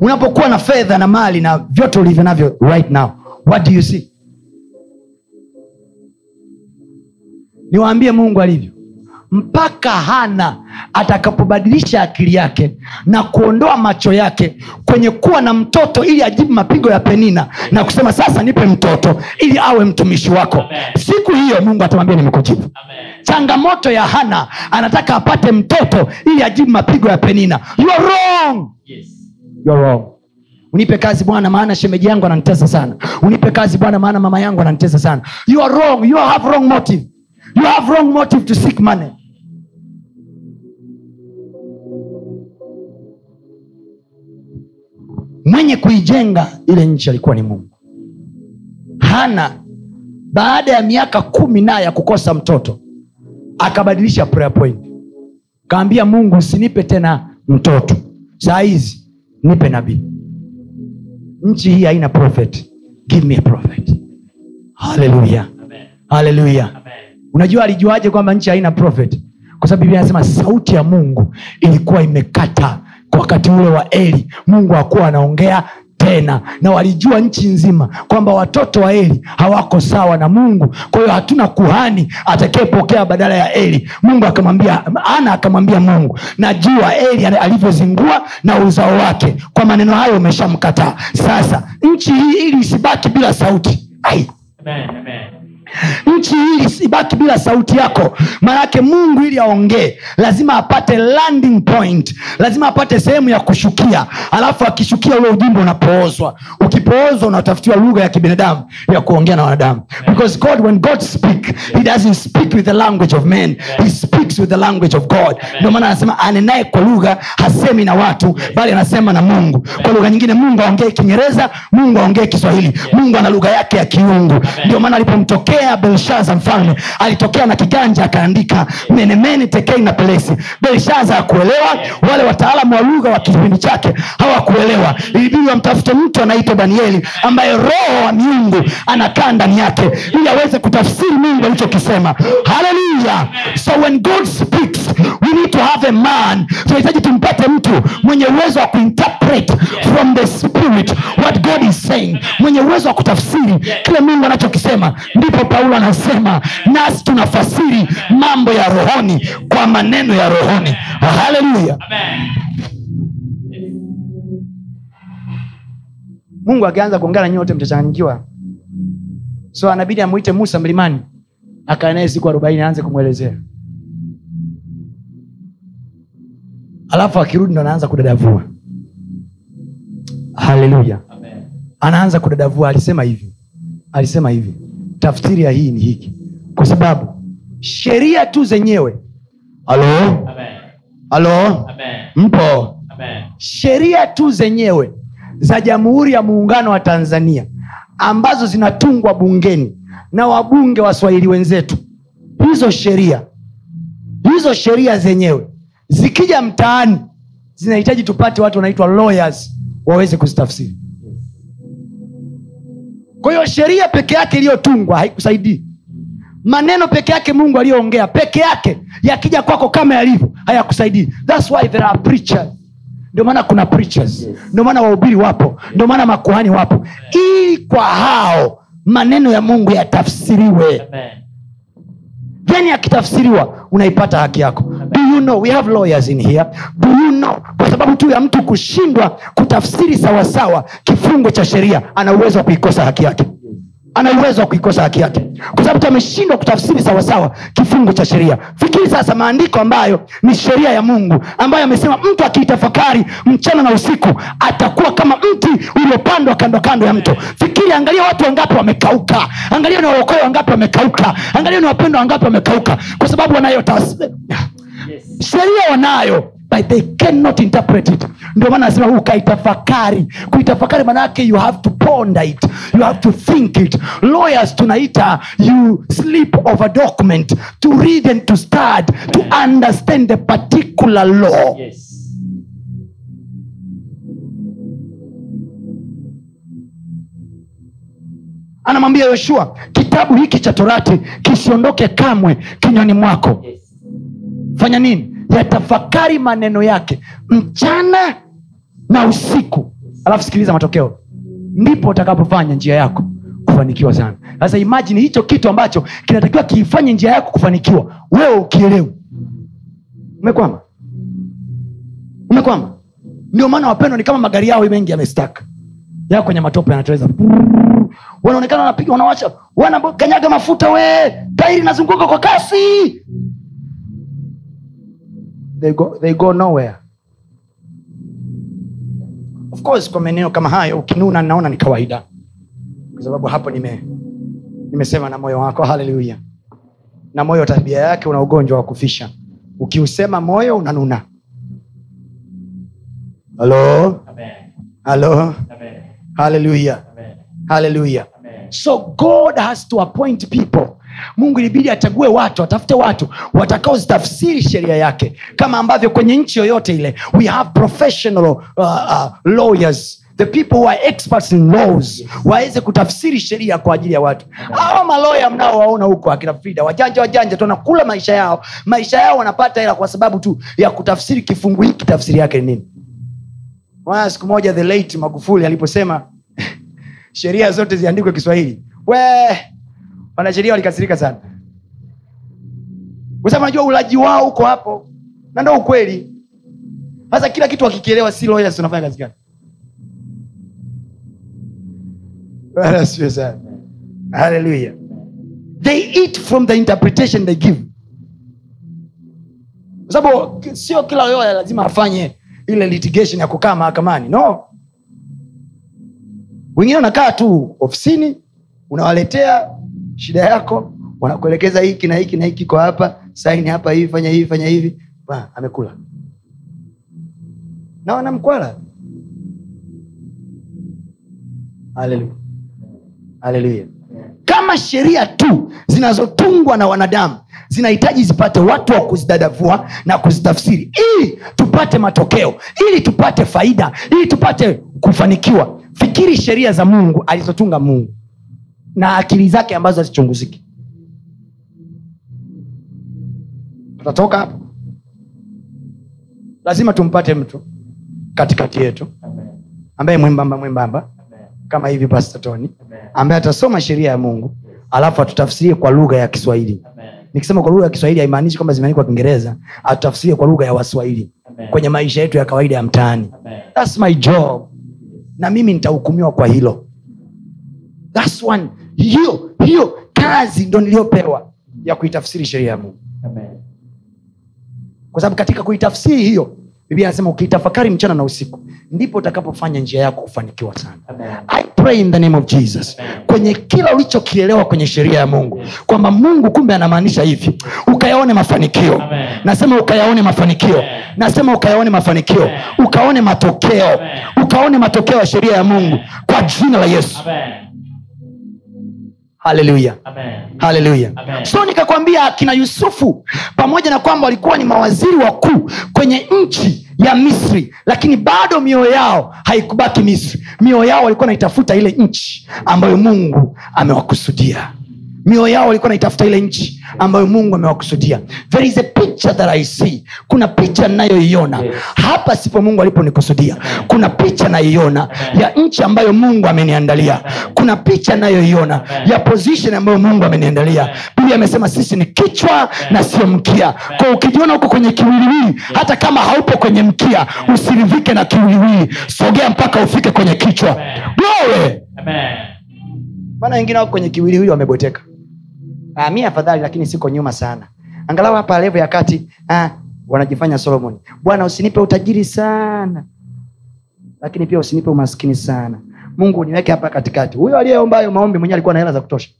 Unapokuwa na fedha na mali na vyote ulivyo navyo right now, what do you see? niwaambie mungu alivyo mpaka hana atakapobadilisha akili yake na kuondoa macho yake kwenye kuwa na mtoto ili ajibu mapigo ya penina na kusema sasa nipe mtoto ili awe mtumishi wako. Amen. siku hiyo mungu atamwambia nimekujibu. Changamoto ya hana anataka apate mtoto ili ajibu mapigo ya penina. You are wrong. Yes. you are wrong. Unipe kazi bwana maana shemeji yangu ananitesa sana. Unipe kazi bwana maana mama yangu ananitesa sana. You are wrong. You have wrong motive you have wrong motive to seek money. Mwenye kuijenga ile nchi alikuwa ni mungu. Hana. Baada ya miaka kumi naye ya kukosa mtoto akabadilisha prayer point. Kaambia mungu usinipe tena mtoto. Saa hizi nipe nabii. Nchi hii haina prophet. Give me a prophet. Haleluya haleluya unajua alijuaje kwamba nchi haina prophet? Kwa sababu biblia anasema sauti ya mungu ilikuwa imekata kwa wakati ule wa eli. Mungu hakuwa anaongea tena. Na walijua nchi nzima kwamba watoto wa eli hawako sawa na mungu. Kwa hiyo hatuna kuhani atakayepokea badala ya eli. Mungu akamwambia ana akamwambia mungu najua eli alivyozingua na uzao wake. Kwa maneno hayo umeshamkataa. Sasa nchi hii ili isibaki bila sauti. Ai Amen. Amen. Nchi hii ibaki bila sauti yako. Maanake mungu ili aongee lazima apate landing point. Lazima apate sehemu ya kushukia. Alafu akishukia ule ujumbe unapoozwa. Ukipoozwa unatafutiwa lugha ya kibinadamu ya kuongea na wanadamu. Because god when god speak he doesn't speak with the language of men. He speaks with the language of god. Ndio maana anasema anenaye kwa lugha hasemi na watu bali anasema na mungu. Kwa lugha nyingine mungu aongee kiingereza mungu aongee kiswahili. Mungu ana lugha yake ya kiungu. Ndio maana alipomtokea belshaza mfalme alitokea na kiganja akaandika menemene tekei na pelesi. Belshaza akuelewa wale wataalamu wa lugha wa kipindi chake hawakuelewa. Ilibidi wamtafute mtu anaitwa danieli ambaye roho wa miungu anakaa ndani yake ili aweze kutafsiri mungu alichokisema. Haleluya so when god speaks we need to have a man. Tunahitaji tumpate mtu mwenye uwezo wa kuinterpret from the spirit mwenye uwezo wa kutafsiri kile mungu anachokisema. Ndipo paulo anasema nasi tunafasiri mambo ya rohoni kwa maneno ya rohoni. Haleluya mungu akianza kuongea na nyote mtachanganyikiwa. So anabidi amwite musa mlimani akae naye siku arobaini aanze kumwelezea. Alafu akirudi ndo anaanza kudadavua. Haleluya. Anaanza kudadavua alisema hivi. Alisema hivi. Tafsiri ya hii ni hiki. Kwa sababu sheria tu zenyewe. Halo? Halo? Mpo? Amen. sheria tu zenyewe za jamhuri ya muungano wa tanzania ambazo zinatungwa bungeni na wabunge waswahili wenzetu. Hizo sheria hizo sheria zenyewe zikija mtaani zinahitaji tupate watu wanaitwa lawyers waweze kuzitafsiri kwa hiyo sheria peke yake iliyotungwa haikusaidii. Maneno peke yake mungu aliyoongea peke yake yakija kwako kama yalivyo hayakusaidii. Thats why there are preachers. Ndio maana kuna preachers. Ndio maana wahubiri wapo. Ndio maana makuhani wapo. Ili kwa hao maneno ya mungu yatafsiriwe. Then yakitafsiriwa akitafsiriwa unaipata haki yako. Do you know? We have lawyers in here. Do you know sababu tu ya mtu kushindwa kutafsiri sawasawa kifungo cha sheria ana uwezo wa kuikosa haki yake. Ana uwezo wa kuikosa haki yake. Kwa sababu tu ameshindwa kutafsiri sawasawa kifungo cha sheria. Fikiri sasa maandiko ambayo ni sheria ya mungu ambayo amesema mtu akiitafakari mchana na usiku atakuwa kama mti uliopandwa kando kando ya mto. Fikiri angalia watu wangapi wamekauka. Angalia ni waokoe wangapi wamekauka. Angalia ni wapendwa wangapi wamekauka. Kwa sababu wanayo sheria wanayo but they cannot interpret it. Ndio maana anasema ukaitafakari kuitafakari maanaake you have to ponder it. You have to think it. Lawyers tunaita you sleep a document to read and to start to understand the particular law. Yes. anamwambia yoshua kitabu hiki cha torati kisiondoke kamwe kinywani mwako. Yes. fanya nini yatafakari maneno yake mchana na usiku. Alafu sikiliza matokeo. Ndipo utakapofanya njia yako kufanikiwa sana. Sasa imajini hicho kitu ambacho kinatakiwa kiifanye njia yako kufanikiwa. Wewe ukielewi. Umekwama? Umekwama? Ndio maana wapendwa ni kama magari yao mengi yamestaka yao kwenye matope yanateleza wanaonekana wanapiga wanawacha wanakanyaga mafuta we tairi nazunguka kwa kasi they go, they go nowhere. Of course kwa maeneo kama hayo ukinuna naona ni kawaida. Kwa sababu hapo nime nimesema na moyo wako haleluya na moyo tabia yake una ugonjwa wa kufisha. Ukiusema moyo unanuna. Halo halo haleluya haleluya so god has to appoint people mungu ilibidi achague watu atafute watu watakaozitafsiri sheria yake kama ambavyo kwenye nchi yoyote ile we have professional uh, uh, lawyers. The people who are experts in laws waweze kutafsiri sheria kwa ajili ya watu. Hawa maloya mnaowaona huko akina frida wajanja wajanja tunakula maisha yao. Maisha yao wanapata hela kwa sababu tu ya kutafsiri kifungu hiki tafsiri yake ni nini? Maana siku moja the late magufuli aliposema sheria zote ziandikwe kiswahili. We wanasheria walikasirika sana. Kwa sababu najua ulaji wao uko hapo na ndo ukweli. Sasa kila kitu wakikielewa si lawyers tunafanya kazi gani? Haleluya they eat from the interpretation they give. Kwa sababu sio kila lawyer lazima afanye ile litigation ya kukaa mahakamani no. Wengine wanakaa tu ofisini unawaletea shida yako wanakuelekeza hiki na hiki na hiki kwa hapa saini hapa hivi fanya hivi fanya hivi. Ba, amekula. Na wanamkwala. Haleluya kama sheria tu zinazotungwa na wanadamu zinahitaji zipate watu wa kuzidadavua na kuzitafsiri ili tupate matokeo ili tupate faida ili tupate kufanikiwa. Fikiri sheria za mungu alizotunga mungu na akili zake ambazo hazichunguziki. Tutatoka hapo. Lazima tumpate mtu katikati yetu ambaye mwembamba mwembamba kama hivi pastatoni ambaye atasoma sheria ya mungu alafu atutafsirie kwa lugha ya kiswahili. Amen. nikisema kwa lugha ya kiswahili haimaanishi kwamba zimeandikwa kiingereza atutafsirie kwa lugha ya waswahili kwenye maisha yetu ya kawaida ya mtaani. Thats my job. Na mimi nitahukumiwa kwa hilo. Thats one hiyo hiyo kazi ndo niliyopewa ya kuitafsiri sheria ya mungu kwa sababu katika kuitafsiri hiyo biblia anasema ukiitafakari mchana na usiku ndipo utakapofanya njia yako kufanikiwa sana Amen. I pray in the name of jesus kwenye kila ulichokielewa kwenye sheria ya mungu kwamba mungu kumbe anamaanisha hivi ukayaone mafanikio Amen. nasema ukayaone mafanikio Amen. nasema ukayaone mafanikio Amen. ukaone matokeo Amen. ukaone matokeo ya sheria ya mungu kwa jina la yesu Amen. Haleluya haleluya so nikakwambia akina yusufu pamoja na kwamba walikuwa ni mawaziri wakuu kwenye nchi ya misri lakini bado mioyo yao haikubaki misri. Mioyo yao walikuwa naitafuta ile nchi ambayo mungu amewakusudia mioyo yao walikuwa naitafuta ile nchi ambayo mungu amewakusudia. There is a picture that i see. Kuna picha ninayoiona. Hapa sipo mungu aliponikusudia. Kuna picha naiona ya nchi ambayo mungu ameniandalia. Kuna picha nayoiona ya position ambayo mungu ameniandalia. Amen. biblia amesema sisi ni kichwa na sio mkia. Kwa ukijiona huko kwenye kiwiliwili hata kama haupo kwenye mkia usiridhike na kiwiliwili. Sogea mpaka ufike kwenye kichwa. Amen. glory! Amen. maana wengine wako kwenye kiwiliwili wameboteka ah, mi afadhali lakini siko nyuma sana. Angalau hapa levo ya kati ah, wanajifanya solomon. Bwana usinipe utajiri sana. Lakini pia usinipe umaskini sana. Mungu niweke hapa katikati. Huyo aliyeomba hayo maombi mwenyewe alikuwa na hela za kutosha.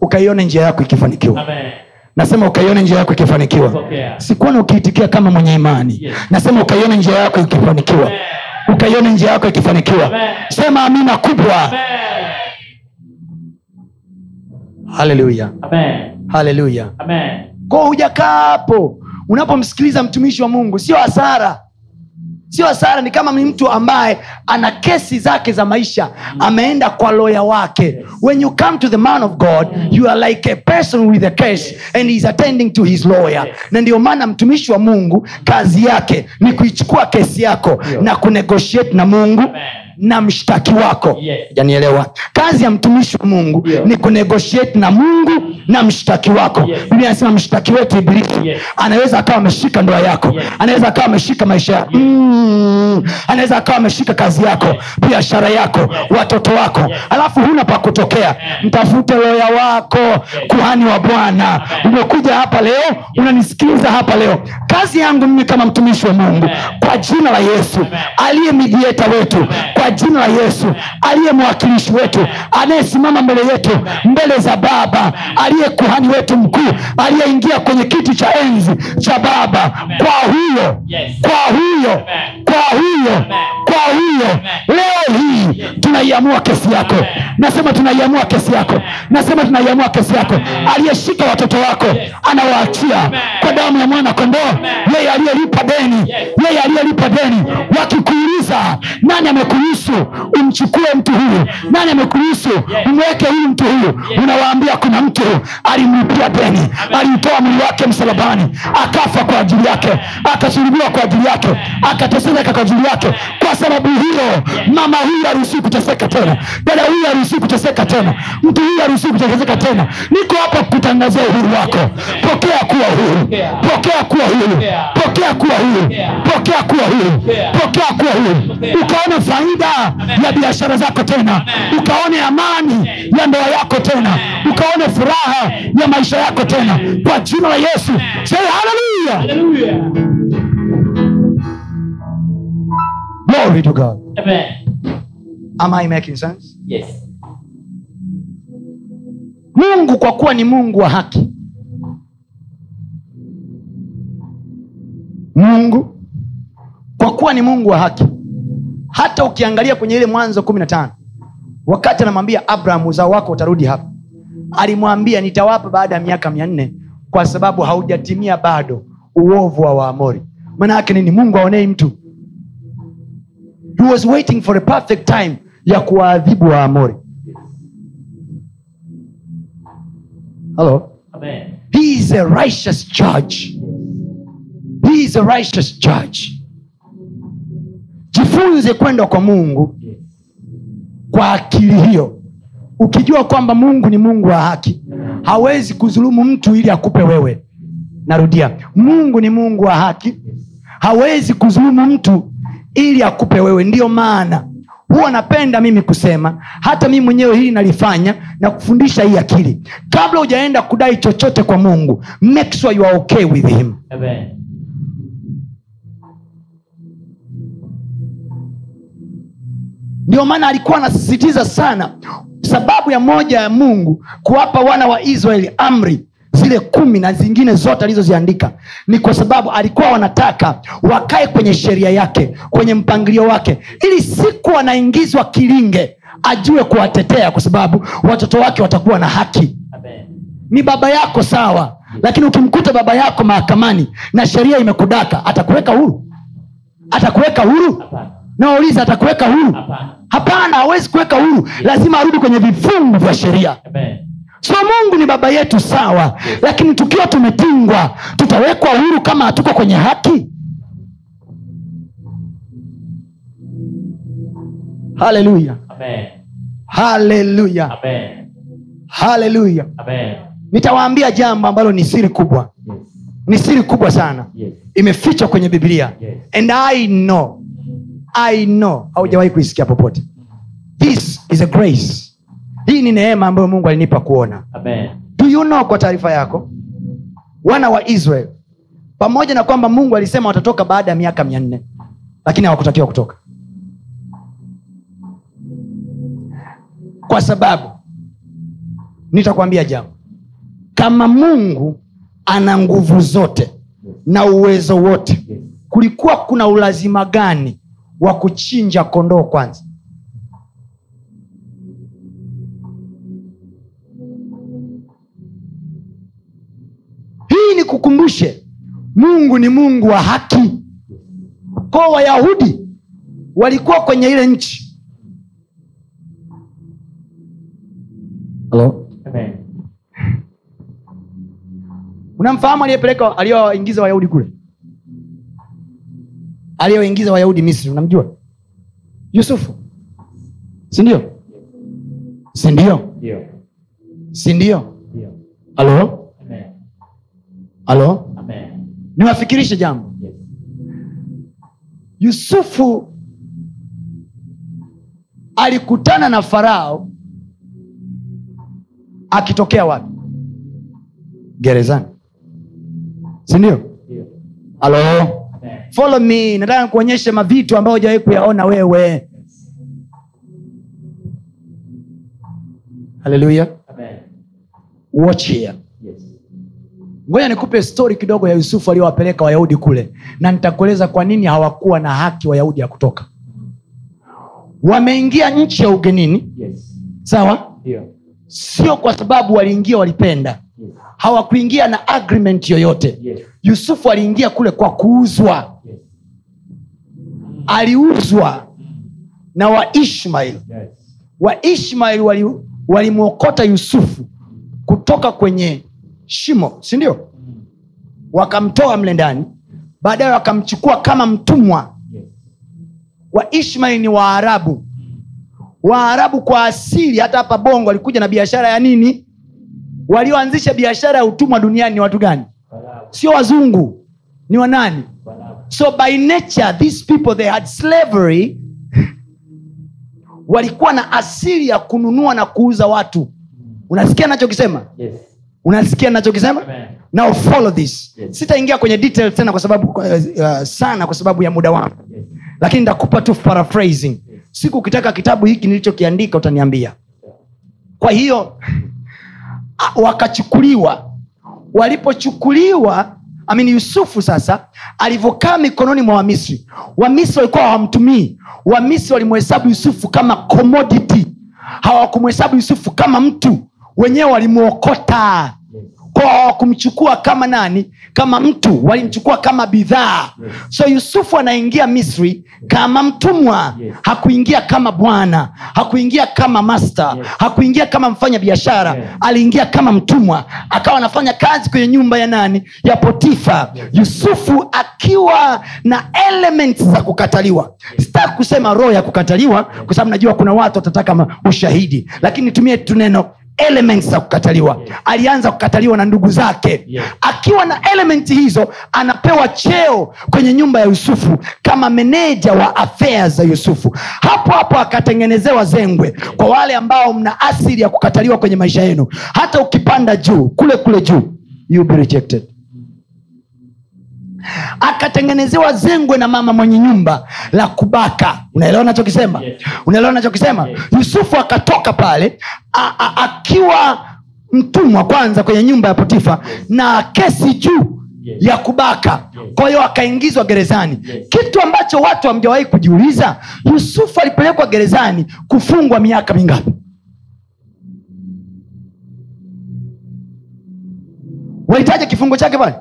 Ukaione njia yako ikifanikiwa. Amen. nasema ukaione njia yako ikifanikiwa. Sikuona ukiitikia kama mwenye imani. Yes. nasema ukaione njia yako ikifanikiwa. Amen. Ukaione njia yako ikifanikiwa. Sema amina kubwa. Amen. haleluya haleluya ko hujakaa hapo unapomsikiliza mtumishi wa mungu sio hasara sio hasara ni kama ni mtu ambaye ana kesi zake za maisha ameenda kwa loya wake when you come to the man of god you are like a person with a case and he's attending to his lawyer na ndio maana mtumishi wa mungu kazi yake ni kuichukua kesi yako na kunegotiate na mungu Amen. Na mshtaki wako. Yes. janielewa kazi ya mtumishi wa mungu yeah. ni kunegotiate na mungu na mshtaki wako. Yes. biblia anasema mshtaki wetu ibilisi. Yes. anaweza akawa ameshika ndoa yako. Yes. anaweza akawa ameshika maisha yako mm. anaweza akawa ameshika kazi yako biashara yako watoto wako. Yes. alafu huna pa kutokea. Mtafute loya wako kuhani wa bwana. Umekuja hapa leo unanisikiliza hapa leo. Kazi yangu mimi kama mtumishi wa mungu yes. kwa jina la yesu aliye midieta wetu kwa kwa jina la yesu. Aliye mwakilishi wetu anayesimama mbele yetu mbele za baba aliye kuhani wetu mkuu aliyeingia kwenye kiti cha enzi cha baba. Kwa huyo kwa huyo kwa huyo kwa huyo leo hii tunaiamua kesi yako. Nasema tunaiamua kesi yako. Nasema tunaiamua kesi yako. Aliyeshika watoto wako anawaachia kwa damu ya mwana kondoo. Yeye aliyelipa deni yeye aliyelipa deni wakikuuliza nani amekuruhusu umchukue mtu huyu nani amekuruhusu umweke huyu mtu huyu unawaambia kuna mtu alimlipia deni aliutoa mwili wake msalabani akafa kwa ajili yake akasulubiwa kwa ajili yake akateseka kwa ajili yake. Kwa sababu hiyo mama huyu haruhusii kuteseka tena. Dada huyu haruhusii kuteseka tena. Mtu huyu haruhusii kuteseka tena. Niko hapa kutangazia uhuru wako. Pokea kuwa huru. Pokea kuwa huru. Pokea kuwa huru. Pokea kuwa huru. Pokea kuwa huru ukaone faida ya biashara zako tena. Ukaone amani ya ndoa yako tena. Ukaone furaha ya maisha yako tena. Kwa jina la yesu. Say hallelujah. Hallelujah. glory to god. Amen. am i making sense? Yes. mungu kwa kuwa ni mungu wa haki. Mungu kwa kuwa ni mungu wa haki hata ukiangalia kwenye ile mwanzo kumi na tano wakati anamwambia abraham uzao wako utarudi hapa alimwambia nitawapa baada ya miaka mia nne kwa sababu haujatimia bado uovu wa waamori manaake nini mungu aonei mtu he was waiting for a perfect time ya kuwaadhibu waamori Hello? Amen. He is a righteous judge. He is a righteous judge. Jifunze kwenda kwa Mungu kwa akili hiyo, ukijua kwamba Mungu ni Mungu wa haki, hawezi kudhulumu mtu ili akupe wewe. Narudia, Mungu ni Mungu wa haki, hawezi kudhulumu mtu ili akupe wewe. Ndiyo maana huwa napenda mimi kusema, hata mimi mwenyewe hili nalifanya na kufundisha hii akili. Kabla hujaenda kudai chochote kwa Mungu, make sure you are okay with him. Amen. Ndio maana alikuwa anasisitiza sana sababu ya moja ya mungu kuwapa wana wa israeli amri zile kumi na zingine zote alizoziandika ni kwa sababu alikuwa wanataka wakae kwenye sheria yake kwenye mpangilio wake ili siku wanaingizwa kilinge ajue kuwatetea kwa sababu watoto wake watakuwa na haki Amen. ni baba yako sawa lakini ukimkuta baba yako mahakamani na sheria imekudaka atakuweka huru atakuweka huru Hapana. Nawauliza atakuweka huru? Hapana. hapana hawezi kuweka huru. Lazima arudi kwenye vifungu vya sheria. So mungu ni baba yetu sawa lakini tukiwa tumetingwa tutawekwa huru kama hatuko kwenye haki? Haleluya. Haleluya. Haleluya. Nitawaambia jambo ambalo ni siri kubwa. Yes. ni siri kubwa sana. Yes. imefichwa kwenye biblia. Yes. and i know i know. Haujawahi kuisikia popote. This is a grace. Hii ni neema ambayo mungu alinipa kuona. Amen. do you know kwa taarifa yako wana wa israel pamoja na kwamba mungu alisema watatoka baada ya miaka mia nne lakini hawakutakiwa kutoka? Kwa sababu nitakwambia jambo. Kama mungu ana nguvu zote na uwezo wote kulikuwa kuna ulazima gani wa kuchinja kondoo kwanza hii ni kukumbushe mungu ni mungu wa haki ko wayahudi walikuwa kwenye ile nchi Hello? Amen. unamfahamu aliyepeleka aliyowaingiza wayahudi kule aliyoingiza wayahudi misri unamjua? Yusufu. Sindio sindio sindio Ndio. halo? Halo? Niwafikirishe jambo. Yes. yusufu alikutana na farao akitokea wapi? Gerezani. Sindio Ndio. halo? Amen follow me. Nataka kuonyesha mavitu ambayo hujawahi kuyaona wewe. Haleluya watch here. Ngoja nikupe stori kidogo ya yusufu aliyowapeleka wayahudi kule na nitakueleza kwa nini hawakuwa na haki wayahudi ya kutoka. Wameingia nchi ya ugenini. Yes. sawa? Yeah. sio kwa sababu waliingia walipenda. Yes. hawakuingia na agreement yoyote. Yes. yusufu aliingia kule kwa kuuzwa aliuzwa na waishmael Yes. walimwokota wali- yusufu kutoka kwenye shimo sindio wakamtoa mle ndani baadaye wakamchukua kama mtumwa. Yes. ni waarabu waarabu kwa asili hata hapa bongo walikuja na biashara ya nini? Walioanzisha biashara ya utumwa duniani ni watu gani? Sio wazungu ni wanani. So by nature these people they had slavery. Walikuwa na asili ya kununua na kuuza watu. Unasikia nachokisema Yes. unasikia nachokisema now follow this. Yes. sitaingia kwenye detail tena kwa sababu uh, uh, sana kwa sababu ya muda wangu. Yes. lakini nitakupa tu paraphrasing. Siku ukitaka kitabu hiki nilichokiandika utaniambia. Kwa hiyo wakachukuliwa. Walipochukuliwa amini yusufu sasa alivyokaa mikononi mwa wamisri. Wamisri walikuwa hawamtumii. Wamisri walimhesabu yusufu kama commodity. Hawakumhesabu yusufu kama mtu. Wenyewe walimwokota kwa hawakumchukua kama nani kama mtu walimchukua kama bidhaa Yes. so yusufu anaingia misri kama mtumwa Yes. hakuingia kama bwana hakuingia kama masta Yes. hakuingia kama mfanya biashara Yes. aliingia kama mtumwa akawa anafanya kazi kwenye nyumba ya nani ya potifa yusufu akiwa na element za kukataliwa sitaki kusema roho ya kukataliwa kwa sababu najua kuna watu watataka ushahidi lakini nitumie tu neno elements za kukataliwa. Yes. alianza kukataliwa na ndugu zake. Yes. akiwa na elementi hizo anapewa cheo kwenye nyumba ya yusufu kama meneja wa affairs za yusufu. Hapo hapo akatengenezewa zengwe kwa wale ambao mna asili ya kukataliwa kwenye maisha yenu. Hata ukipanda juu kule kule juu you be rejected akatengenezewa zengwe na mama mwenye nyumba la kubaka unaelewa nachokisema Yes. unaelewa nachokisema Yes. yusufu akatoka pale a, a, akiwa mtumwa kwanza kwenye nyumba ya potifa na kesi juu Yes. ya kubaka Yes. kwa hiyo akaingizwa gerezani Yes. kitu ambacho watu hamjawahi kujiuliza yusufu alipelekwa gerezani kufungwa miaka mingapi walitaja kifungo chake pale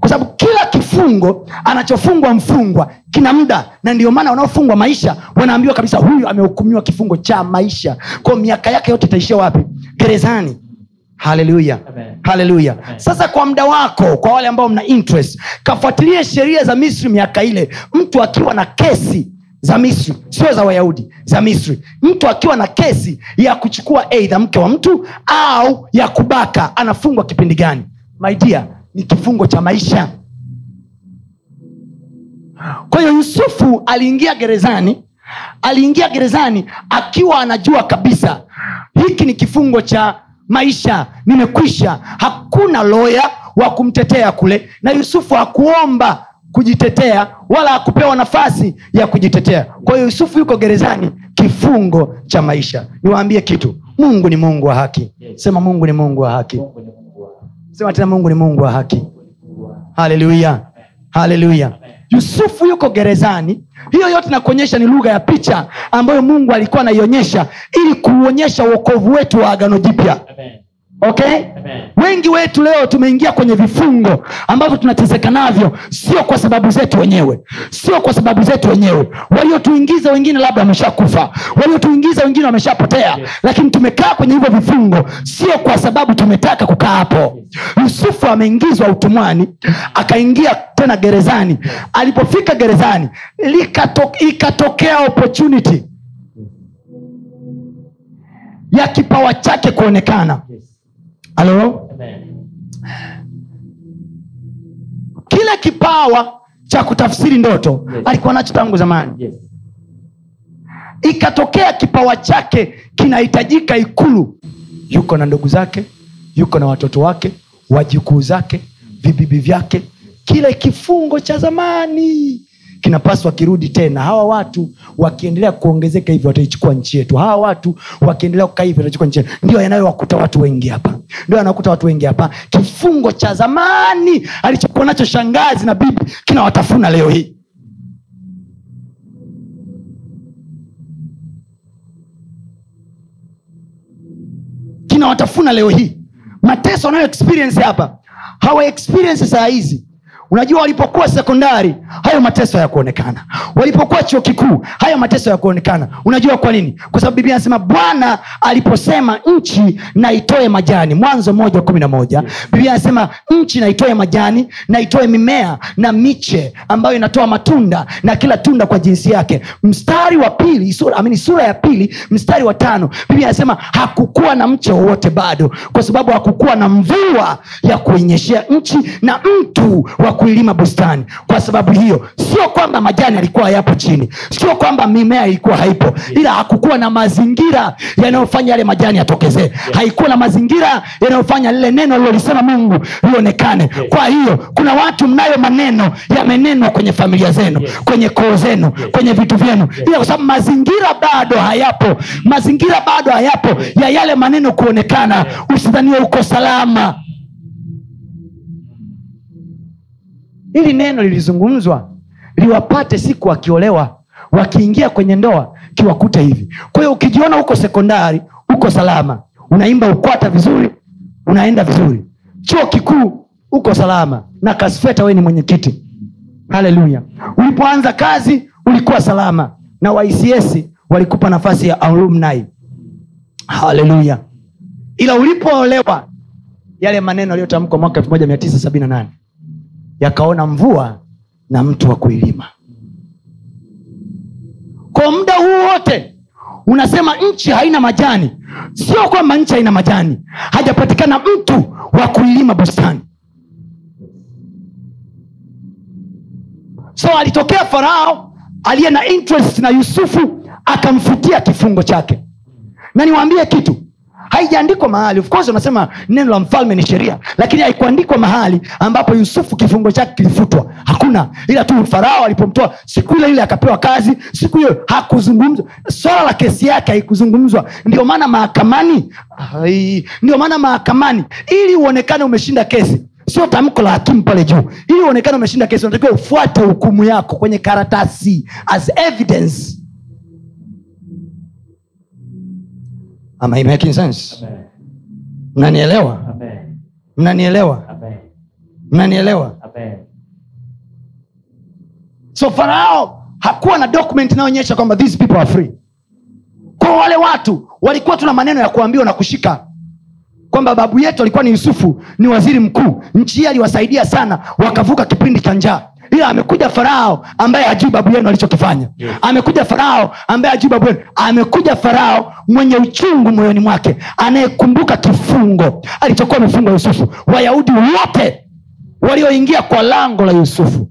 kwa sababu kila kifungo anachofungwa mfungwa kina muda. Na ndio maana wanaofungwa maisha wanaambiwa kabisa huyu amehukumiwa kifungo cha maisha. Kwao miaka yake yote itaishia wapi? Gerezani. Haleluya haleluya sasa kwa muda wako kwa wale ambao mna interest kafuatilie sheria za misri miaka ile. Mtu akiwa na kesi za misri sio za wayahudi za misri. Mtu akiwa na kesi ya kuchukua eidha mke wa mtu au ya kubaka anafungwa kipindi gani? Maidia ni kifungo cha maisha kwa hiyo yusufu aliingia gerezani aliingia gerezani akiwa anajua kabisa hiki ni kifungo cha maisha nimekwisha. Hakuna loya wa kumtetea kule na yusufu hakuomba kujitetea wala hakupewa nafasi ya kujitetea. Kwa hiyo yusufu yuko gerezani kifungo cha maisha. Niwaambie kitu mungu ni mungu wa haki. Sema mungu ni mungu wa haki. Sema tena mungu ni mungu wa haki. Haleluya haleluya yusufu yuko gerezani hiyo yote nakuonyesha ni lugha ya picha ambayo mungu alikuwa anaionyesha ili kuuonyesha uokovu wetu wa agano jipya Amen. Okay? Amen. wengi wetu leo tumeingia kwenye vifungo ambavyo tunateseka navyo sio kwa sababu zetu wenyewe sio kwa sababu zetu wenyewe. Waliotuingiza wengine labda wameshakufa waliotuingiza wengine wameshapotea Yes. lakini tumekaa kwenye hivyo vifungo sio kwa sababu tumetaka kukaa hapo. Yusufu ameingizwa utumwani akaingia tena gerezani. Alipofika gerezani likato, ikatokea opportunity ya kipawa chake kuonekana. Yes. Halo Amen. kile kipawa cha kutafsiri ndoto Yes. alikuwa nacho tangu zamani Yes. ikatokea kipawa chake kinahitajika ikulu yuko na ndugu zake yuko na watoto wake wajukuu zake vibibi vyake kile kifungo cha zamani kinapaswa kirudi tena. Hawa watu wakiendelea kuongezeka hivyo wataichukua nchi yetu. Hawa watu wakiendelea kukaa hivyo wataichukua nchi yetu. Ndio yanayowakuta watu wengi hapa. Ndio yanakuta watu wengi hapa. Kifungo cha zamani alichokuwa nacho shangazi na bibi kinawatafuna leo hii. Kinawatafuna leo hii. Mateso wanayo experience hapa. Hawa experience saa hizi unajua walipokuwa sekondari hayo mateso hayakuonekana. Walipokuwa chuo kikuu hayo mateso hayakuonekana. Unajua kwa nini? Kwa sababu biblia anasema bwana aliposema nchi na majani. Mwanzo moja kumi na moja. Biblia anasema nchi na majani na mimea na miche ambayo inatoa matunda na kila tunda kwa jinsi yake. Mstari wa pili sura, amini, sura ya pili mstari wa tano biblia anasema hakukuwa na mche wowote bado. Kwa sababu hakukuwa na mvua ya kuinyeshea nchi na mtu wa kuilima bustani. Kwa sababu hiyo sio kwamba majani yalikuwa yapo chini. Sio kwamba mimea ilikuwa haipo. Ila hakukuwa na mazingira yanayofanya yale majani yatokezee haikuwa na mazingira yanayofanya lile neno lilolisema mungu lionekane. Kwa hiyo kuna watu mnayo maneno yamenenwa kwenye familia zenu kwenye koo zenu kwenye vitu vyenu. Ila kwa sababu mazingira bado hayapo mazingira bado hayapo ya yale maneno kuonekana usidhaniwe uko salama hili neno lilizungumzwa liwapate siku wakiolewa wakiingia kwenye ndoa kiwakute hivi. Kwa ukijiona uko sekondari uko salama unaimba ukwata vizuri unaenda vizuri. Chuo kikuu uko salama. Na kasfeta we ni mwenyekiti. Haleluya. Ulipoanza kazi ulikuwa salama. Na waics walikupa nafasi ya alumni. Haleluya. Ila ulipoolewa yale maneno yaliyotamkwa mwaka 1978 yakaona mvua na mtu wa kuilima. Kwa muda huu wote unasema nchi haina majani. Sio kwamba nchi haina majani. Hajapatikana mtu wa kuilima bustani. So alitokea farao aliye na interest na yusufu akamfutia kifungo chake. Na niwaambie kitu haijaandikwa mahali. Of course unasema neno la mfalme ni sheria lakini haikuandikwa mahali ambapo yusufu kifungo chake kilifutwa. Hakuna. Ila tu farao alipomtoa siku ile ile akapewa kazi siku hiyo hakuzungumzwa swala la kesi yake haikuzungumzwa. Ndio maana mahakamani ndio maana mahakamani ili uonekane umeshinda kesi sio tamko la hakimu pale juu. Ili uonekane umeshinda kesi unatakiwa ufuate hukumu yako kwenye karatasi as evidence Am I making sense. Mnanielewa? Mnanielewa? Mnanielewa? So farao hakuwa na document inayoonyesha kwamba these people are free. Kwa wale watu walikuwa tuna maneno ya kuambiwa na kushika. Kwamba babu yetu alikuwa ni yusufu ni waziri mkuu. Nchi hii aliwasaidia sana wakavuka kipindi cha njaa ila amekuja farao ambaye hajui babu yenu alichokifanya. Yes. amekuja farao ambaye hajui babu yenu. Amekuja farao mwenye uchungu moyoni mwake anayekumbuka kifungo alichokuwa amefungwa yusufu. Wayahudi wote walioingia kwa lango la yusufu.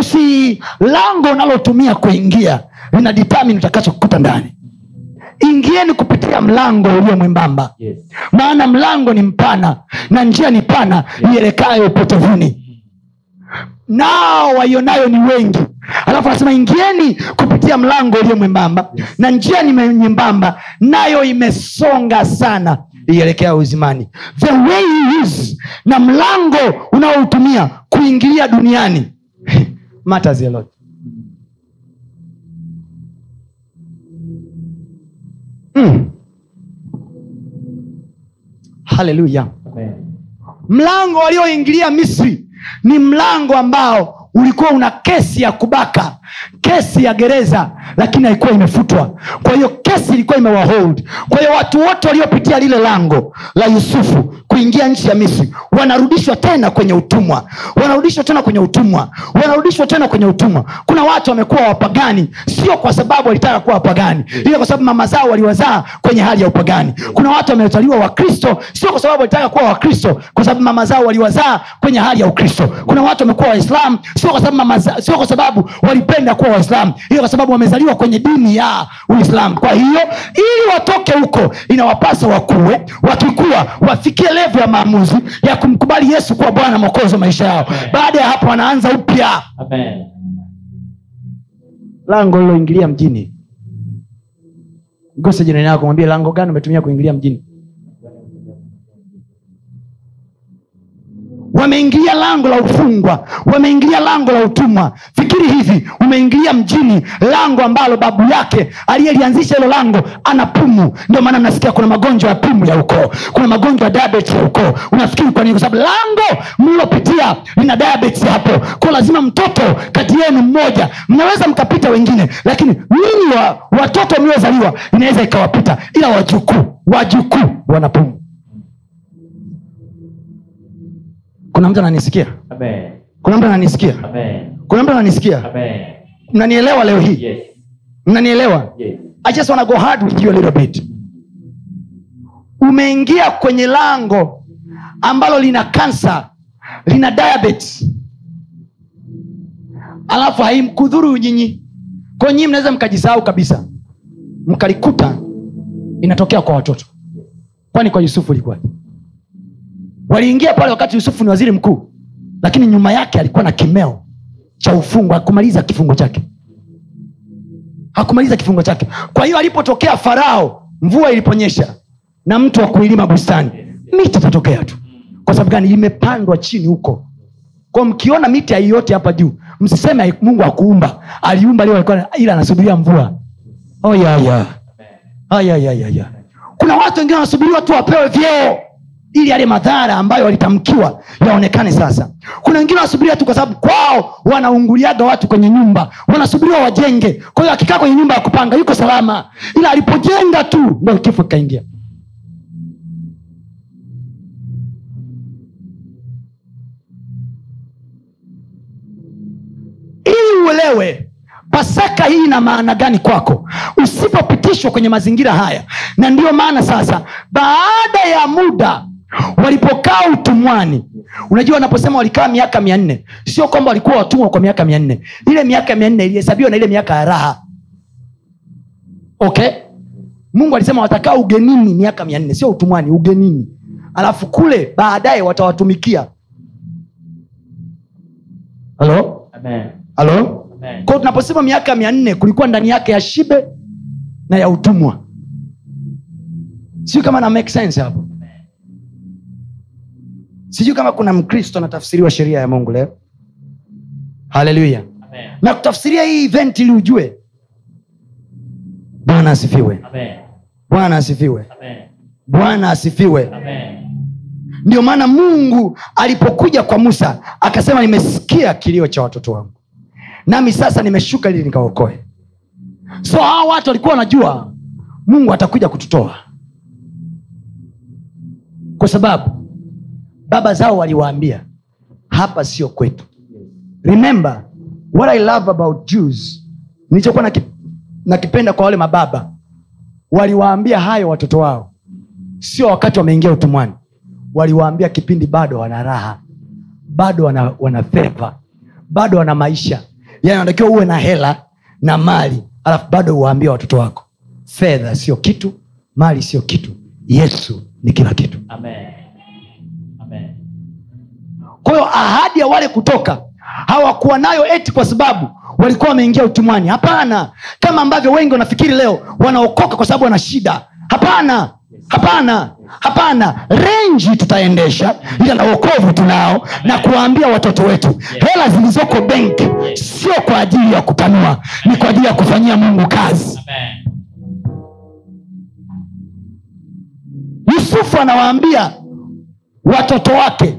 Usi lango unalotumia kuingia lina determine utakachokuta ndani. Ingieni kupitia mlango ulio mwembamba. Yes. maana mlango ni mpana na njia ni pana ielekayo upotevuni nao waionayo ni wengi. Alafu anasema ingieni kupitia mlango ulio mwembamba. Na njia ni nyembamba nayo imesonga sana ielekea uzimani. The way is na mlango unaoutumia kuingilia duniani matters a lot. Mm. haleluya mlango walioingilia misri ni mlango ambao ulikuwa una kesi ya kubaka kesi ya gereza lakini haikuwa imefutwa. Kwa hiyo kesi ilikuwa imewahold. Kwa hiyo watu wote waliopitia lile lango la yusufu kuingia nchi ya misri wanarudishwa tena kwenye utumwa wanarudishwa tena kwenye utumwa wanarudishwa tena kwenye utumwa. Kuna watu wamekuwa wapagani sio kwa sababu walitaka kuwa wapagani ila kwa sababu mama zao waliwazaa kwenye hali ya upagani. Kuna watu wamezaliwa wakristo sio kwa sababu walitaka kuwa wakristo kwa sababu mama zao waliwazaa kwenye hali ya ukristo. Kuna watu wamekuwa waislam sio kwa sababu mama sio kwa sababu walipenda kuwa waislam ila kwa sababu wamezaliwa kwenye dini ya uislam kwa hiyo ili watoke huko inawapasa wakuwe wakikuwa wafikie levo ya maamuzi ya kumkubali yesu kuwa bwana mwokozi wa maisha yao. Baada ya hapo wanaanza upya. Lango liloingilia mjini. Gose jirani yako mwambie lango gani umetumia kuingilia mjini wameingilia lango la ufungwa wameingilia lango la utumwa. Fikiri hivi umeingilia mjini lango ambalo babu yake aliyelianzisha hilo lango ana pumu. Ndio maana mnasikia kuna magonjwa ya pumu ya ukoo kuna magonjwa ya diabetes ya ukoo. Unafikiri kwa nini? Kwa sababu lango mlilopitia lina diabetes hapo. Kwa lazima mtoto kati yenu mmoja mnaweza mkapita wengine lakini nini wa, watoto mliozaliwa inaweza ikawapita ila wajukuu wajukuu wana pumu kuna mtu ananisikia? Amen. kuna mtu ananisikia? Amen. kuna mtu ananisikia? Amen. mnanielewa leo hii? Yes. mnanielewa? Yes. i just wanna go hard with you a little bit. Umeingia kwenye lango ambalo lina kansa lina diabetes. Alafu haimkudhuru nyinyi. Kwa nyinyi mnaweza mkajisahau kabisa. Mkalikuta inatokea kwa watoto. Kwani kwa yusufu ilikuwa waliingia pale wakati yusufu ni waziri mkuu lakini nyuma yake alikuwa na kimeo cha ufungo hakumaliza kifungo chake. Hakumaliza kifungo chake. Kwa hiyo alipotokea farao mvua iliponyesha na mtu wa kuilima bustani miti itatokea tu. Kwa sababu gani? Imepandwa chini huko. Kwa mkiona miti aiyote hapa juu msiseme mungu akuumba. Aliumba leo ila anasubiria mvua. Oh, yeah, yeah. Oh, yeah, yeah, yeah, yeah. kuna watu wengine wanasubiriwa tu wapewe vyeo ili yale madhara ambayo walitamkiwa yaonekane sasa. Kuna wengine wanasubiria tu kwa sababu kwao wanaunguliaga watu kwenye nyumba wanasubiriwa wajenge. Kwa hiyo akikaa kwenye nyumba ya kupanga yuko salama. Ila alipojenga tu ndo kifo kikaingia. Ili uelewe pasaka hii ina maana gani kwako? Usipopitishwa kwenye mazingira haya. Na ndiyo maana sasa baada ya muda walipokaa utumwani unajua wanaposema walikaa miaka mia nne sio kwamba walikuwa watumwa kwa miaka mia nne. Ile miaka mia nne ilihesabiwa na ile miaka ya raha. Okay? Mungu alisema watakaa ugenini miaka mia nne sio utumwani ugenini. Alafu kule baadaye watawatumikia. Halo halo Amen. kwao tunaposema miaka mia nne kulikuwa ndani yake ya shibe na ya utumwa. Sio kama na make sense hapo sijui kama kuna mkristo anatafsiriwa sheria ya mungu leo. Haleluya. Na kutafsiria hii event ili ujue. Bwana asifiwe. Bwana asifiwe. Bwana asifiwe. Ndio maana mungu alipokuja kwa musa akasema nimesikia kilio cha watoto wangu. Nami sasa nimeshuka ili nikaokoe. So hawa watu walikuwa wanajua mungu atakuja kututoa. Kwa sababu baba zao waliwaambia hapa sio kwetu. Remember what i love about jews nilichokuwa na nakipenda kwa wale mababa waliwaambia hayo watoto wao. Sio wakati wameingia utumwani. Waliwaambia kipindi bado wana raha bado wana, wana feva bado wana maisha. Yani wanatakiwa uwe na hela na mali alafu bado uwaambia watoto wako. Fedha sio kitu mali sio kitu. Yesu ni kila kitu. Amen. Hiyo ahadi ya wale kutoka hawakuwa nayo eti kwa sababu walikuwa wameingia utumwani. Hapana. Kama ambavyo wengi wanafikiri leo wanaokoka kwa sababu wana shida. Hapana. Hapana. Hapana. Renji tutaendesha ila na uokovu tunao na kuwaambia watoto wetu hela zilizoko benki sio kwa ajili ya kupanua ni kwa ajili ya kufanyia mungu kazi. Yusufu anawaambia watoto wake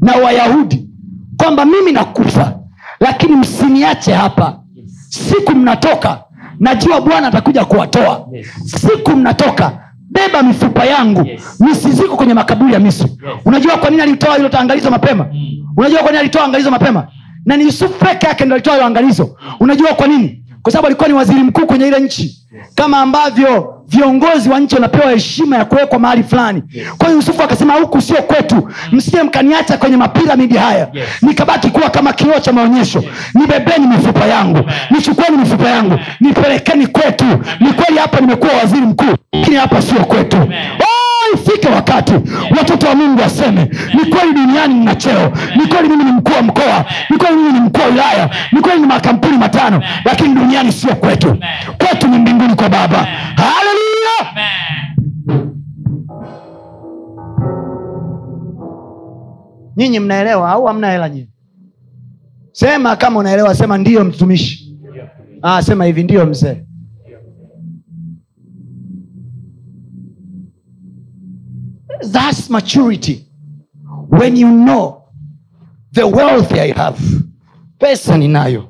na wayahudi kwamba mimi nakufa lakini msiniache hapa. Siku mnatoka najua bwana atakuja kuwatoa. Siku mnatoka beba mifupa yangu. Yes. kwenye makaburi ya misri. Unajua kwa nini alitoa hilo angalizo mapema? Mm. unajua kwa nini alitoa angalizo mapema? Na ni yusufu peke yake ndo alitoa hilo angalizo. Unajua kwa nini? Kwa sababu alikuwa ni waziri mkuu kwenye ile nchi. Kama ambavyo viongozi wa nchi wanapewa heshima ya kuwekwa mahali fulani. Kwa hiyo yusufu akasema huku sio kwetu. Msije mkaniacha kwenye mapiramidi haya. Yes. nikabaki kuwa kama kioo cha maonyesho. Nibebeni mifupa yangu. Nichukueni mifupa yangu. Nipelekeni kwetu. Ni kweli hapa nimekuwa waziri mkuu lakini hapa sio kwetu. Oh, ufike wakati watoto wa mungu waseme ni kweli duniani nina cheo. Ni kweli mimi ni mkuu wa mkoa. Ni kweli mimi ni mkuu wa wilaya. Ni kweli ni makampuni matano. Lakini duniani sio kwetu. Kwetu ni mbinguni kwa baba. Haleluya nyinyi mnaelewa au hamna hela nyinyi? Sema kama unaelewa sema ndiyo mtumishi. Ah, sema hivi ndiyo mzee That's maturity. When you know the wealth I have, pesa ninayo,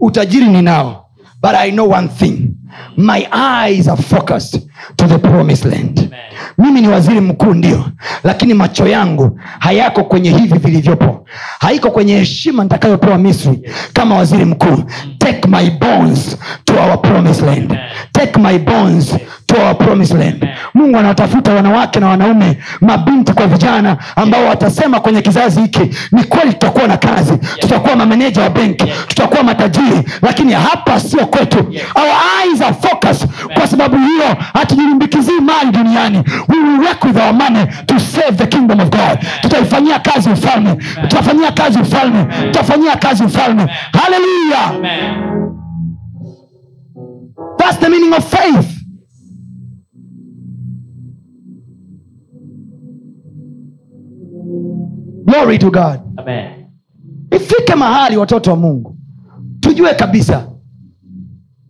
utajiri ninao, but I know one thing. My eyes are focused to the promised land. Mimi ni waziri mkuu ndio, lakini macho yangu hayako kwenye hivi vilivyopo, haiko kwenye heshima nitakayopewa Misri kama waziri mkuu. Take my bones to our promised land. Take my bones to our promised land. Mungu anawatafuta wanawake na wanaume, mabinti kwa vijana ambao watasema kwenye kizazi hiki, ni kweli tutakuwa na kazi, tutakuwa mameneja wa benki, tutakuwa matajiri, lakini hapa sio kwetu. Our eyes are focused. Kwa sababu hiyo hatujilimbikizii mali duniani. We will work with our money to save the kingdom of God. Tutaifanyia kazi ufalme, tutafanyia kazi ufalme, tutafanyia kazi ufalme. Haleluya! That's the meaning of faith. Glory to God. Amen. ifike mahali watoto wa mungu. Tujue kabisa.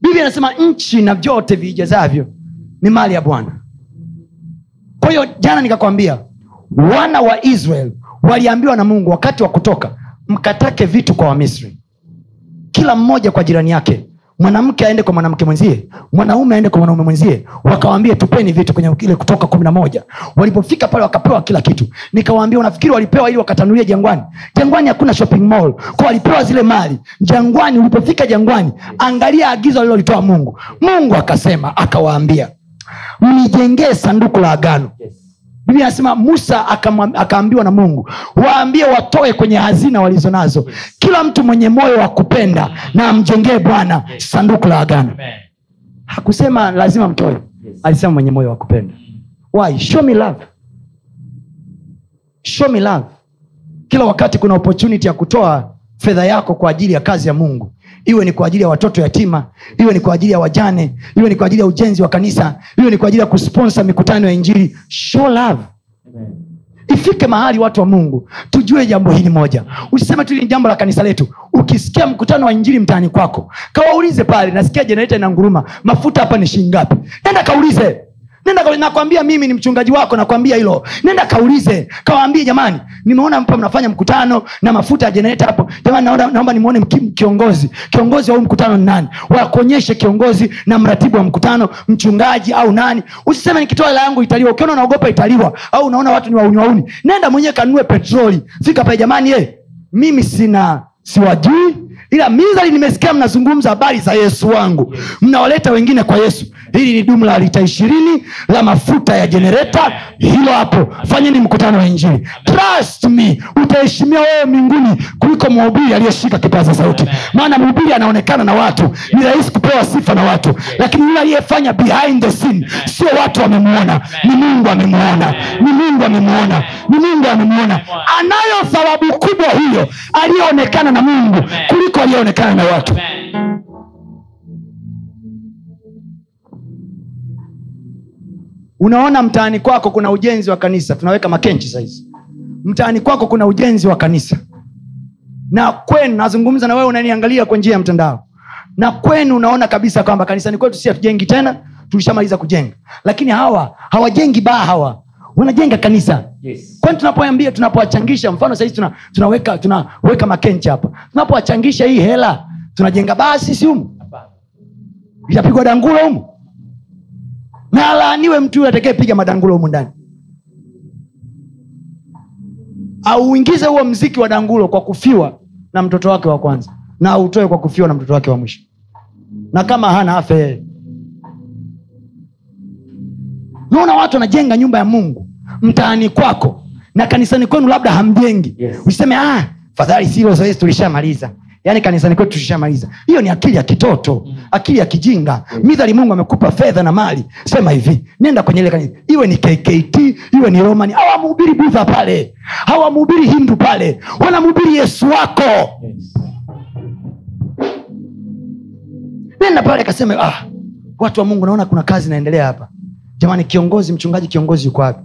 Biblia inasema nchi na vyote viijazavyo ni mali ya bwana. Kwa hiyo jana nikakwambia wana wa israel waliambiwa na mungu wakati wa kutoka mkatake vitu kwa wamisri. Kila mmoja kwa jirani yake mwanamke aende kwa mwanamke mwenzie. Mwanaume aende kwa mwanaume mwenzie. Wakawambia tupeni vitu kwenye ile kutoka kumi na moja. Walipofika pale wakapewa kila kitu. Nikawaambia unafikiri walipewa ili wakatanulia jangwani? Jangwani hakuna shopping mall. Kwa walipewa zile mali. Jangwani ulipofika jangwani angalia agizo alilolitoa mungu. Mungu akasema akawaambia mnijengee sanduku la agano. Yes. Biblia anasema musa akaambiwa na mungu waambie watoe kwenye hazina walizo nazo. Kila mtu mwenye moyo wa kupenda na amjengee bwana sanduku la agano. Hakusema lazima mtoe alisema mwenye moyo wa kupenda. Why? Show me love. Show me love. Kila wakati kuna opportunity ya kutoa fedha yako kwa ajili ya kazi ya mungu iwe ni kwa ajili ya watoto yatima iwe ni kwa ajili ya wajane iwe ni kwa ajili ya ujenzi wa kanisa iwe ni kwa ajili ya kusponsa mikutano ya injili. Show love. Amen. ifike mahali watu wa mungu tujue jambo hili moja. Usiseme tu ni jambo la kanisa letu. Ukisikia mkutano wa injili mtaani kwako kawaulize pale nasikia jenereta ina nguruma mafuta hapa ni shilingi ngapi? Nenda kaulize nenda nakwambia mimi ni mchungaji wako nakwambia hilo. Nenda kaulize kawaambie jamani nimeona mpa mnafanya mkutano na mafuta ya jenereta hapo. Jamani naomba, nimwone kiongozi. Kiongozi wa huu mkutano ni nani? Wakuonyeshe kiongozi na mratibu wa mkutano mchungaji au nani. Usiseme nikitoa hela yangu italiwa. Ukiona unaogopa italiwa au unaona watu ni wauni wauni nenda mwenyewe kanunue petroli. Fika pale jamani ye mimi sina siwajui ila mizali nimesikia mnazungumza habari za yesu wangu. Mnawaleta wengine kwa yesu hili ni dumu la lita ishirini la mafuta ya jenereta hilo hapo fanyeni mkutano wa injili. Trust me utaheshimiwa wewe mbinguni kuliko mhubiri aliyeshika kipaza sauti. Maana mhubiri anaonekana na watu. Ni rahisi kupewa sifa na watu. Lakini yule aliyefanya behind the scene sio watu wamemwona ni mungu amemwona ni mungu amemwona ni mungu amemwona anayo thawabu kubwa huyo aliyeonekana na mungu kuliko aliyeonekana na watu. Amen. Unaona mtaani kwako kuna ujenzi wa kanisa. Tunaweka makenchi sahizi mtaani kwako kuna ujenzi wa kanisa. Na kwenu nazungumza na wewe unaniangalia kwa njia ya mtandao. Na kwenu unaona kabisa kwamba kanisani kwetu si hatujengi tena tulishamaliza kujenga. Lakini hawa hawajengi baa hawa. Wanajenga kanisa. Yes. kwani tunapoambia tunapowachangisha mfano sahizi tuna, tunaweka tunaweka makenchi hapa. Tunapowachangisha hii hela tunajenga baa sisi humu? Itapigwa dangulo humu na alaaniwe mtu yule atakayepiga madangulo humu ndani. Auingize huo mziki wa dangulo kwa kufiwa na mtoto wake wa kwanza. Na autoe kwa kufiwa na mtoto wake wa mwisho. Na kama hana afe yeye. Naona watu wanajenga nyumba ya mungu mtaani kwako na kanisani kwenu labda hamjengi. Yes. usiseme ah, fadhali silo zoezi tulishamaliza yaani kanisani kwetu tushamaliza. Hiyo ni akili ya kitoto akili ya kijinga. Midhali mungu amekupa fedha na mali. Sema hivi nenda kwenye ile kanisa. Iwe ni kkt iwe ni romani. Hawamhubiri budha pale. Hawamhubiri hindu pale. Wanamhubiri yesu wako. Yes. nenda pale akasema ah, watu wa mungu naona kuna kazi inaendelea hapa. Jamani kiongozi mchungaji kiongozi yuko wapi?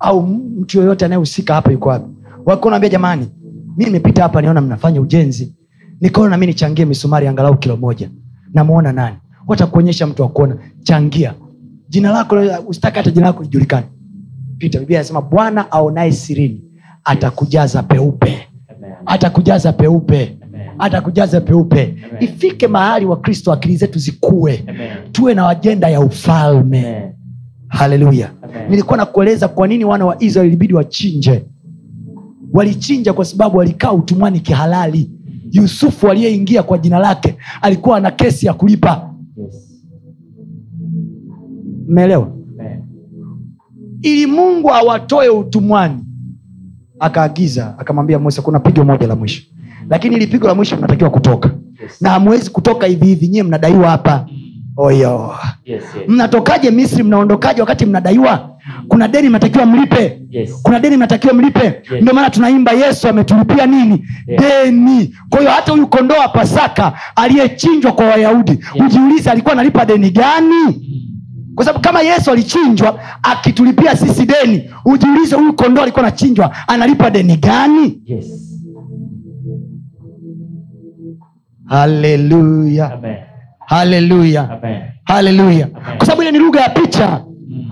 Au mtu yoyote anayehusika hapa yuko wapi? Wako naambia jamani mi nimepita hapa niona mnafanya ujenzi nikaona nami nichangie misumari angalau kilo moja. Namwona nani? Watakuonyesha mtu wakuona changia. Jina lako usitaki hata jina lako lijulikane. Pita biblia anasema bwana aonaye sirini atakujaza peupe. Atakujaza peupe. Atakujaza peupe. Amen. ifike mahali wa kristo akili zetu zikue. Amen. tuwe na ajenda ya ufalme. Haleluya nilikuwa nakueleza kwa nini wana wa israeli ilibidi wachinje. Walichinja kwa sababu walikaa utumwani kihalali yusufu aliyeingia kwa jina lake alikuwa na kesi ya kulipa. Mmeelewa? Amen. ili mungu awatoe utumwani. Akaagiza akamwambia musa kuna pigo moja la mwisho. Lakini ili pigo la mwisho mnatakiwa kutoka. Yes. na hamwezi kutoka hivi hivi nyiwe mnadaiwa hapa oyo. Yes, yes. mnatokaje misri mnaondokaje wakati mnadaiwa? Kuna deni mnatakiwa mlipe. Yes. kuna deni mnatakiwa mlipe. Ndio maana tunaimba yesu ametulipia nini? Yes. deni. Kwa hiyo hata huyu kondoo wa pasaka aliyechinjwa kwa wayahudi ujiulize alikuwa analipa deni gani? Kwa sababu kama yesu alichinjwa akitulipia sisi deni ujiulize huyu kondoo alikuwa anachinjwa analipa deni gani? Yes. haleluya Amen. Haleluya haleluya kwa sababu ile ni lugha ya picha.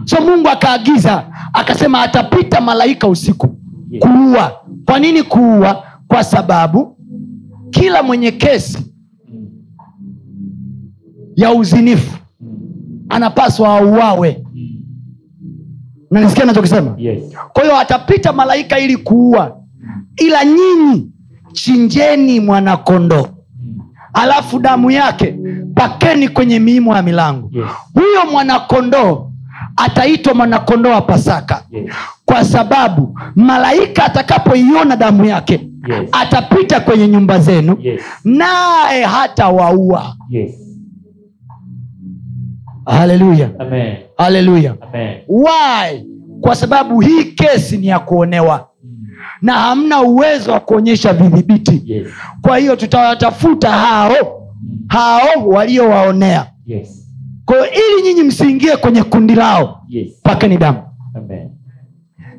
So mungu akaagiza akasema atapita malaika usiku kuua. Kwa nini kuua? Kwa sababu kila mwenye kesi Mm. ya uzinifu Mm. anapaswa auawe. Mm. nanisikia nachokisema Yes. kwa hiyo atapita malaika ili kuua. Ila nyinyi chinjeni mwanakondoo. Mm. alafu damu yake pakeni kwenye miimo ya milango Yes. huyo mwanakondoo ataitwa mwanakondoo wa pasaka Yes. kwa sababu malaika atakapoiona damu yake Yes. atapita kwenye nyumba zenu Yes. naye hata waua Yes. haleluya Amen. haleluya why kwa sababu hii kesi ni ya kuonewa Mm. na hamna uwezo wa kuonyesha vidhibiti Yes. kwa hiyo tutawatafuta hao. Hao waliowaonea Yes. kwayo ili nyinyi msiingie kwenye kundi lao Yes. pakeni damu Amen.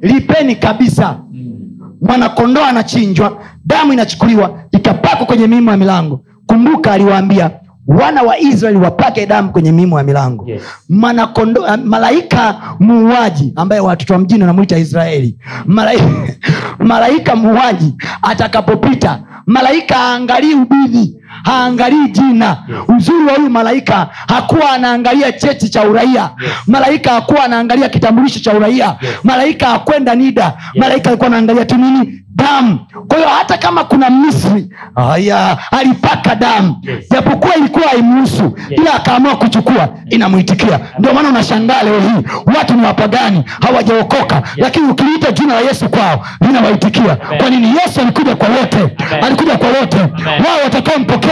lipeni kabisa Mm. mwanakondoo anachinjwa damu inachukuliwa ikapakwa kwenye miimo ya milango kumbuka aliwaambia wana wa israeli wapake damu kwenye miimo ya milango Yes. Mwanakondo, uh, malaika muuaji ambaye watoto wa mjini wanamwita israeli malaika, malaika muuaji atakapopita malaika aangalii ubidhi haangalii jina. Uzuri wa huyu malaika hakuwa anaangalia cheti cha uraia. Malaika hakuwa anaangalia kitambulisho cha uraia. Malaika hakwenda nida. Malaika alikuwa anaangalia tu nini? Damu. Kwa hiyo hata kama kuna misri haya alipaka damu. Japokuwa ilikuwa haimuhusu ila akaamua kuchukua. Inamwitikia. Ndio maana unashangaa leo hii watu ni wapagani hawajaokoka. Lakini ukiliita jina la yesu kwao linawaitikia kwa nini? Yesu alikuja kwa wote. Alikuja kwa wote. Wao watakaompokea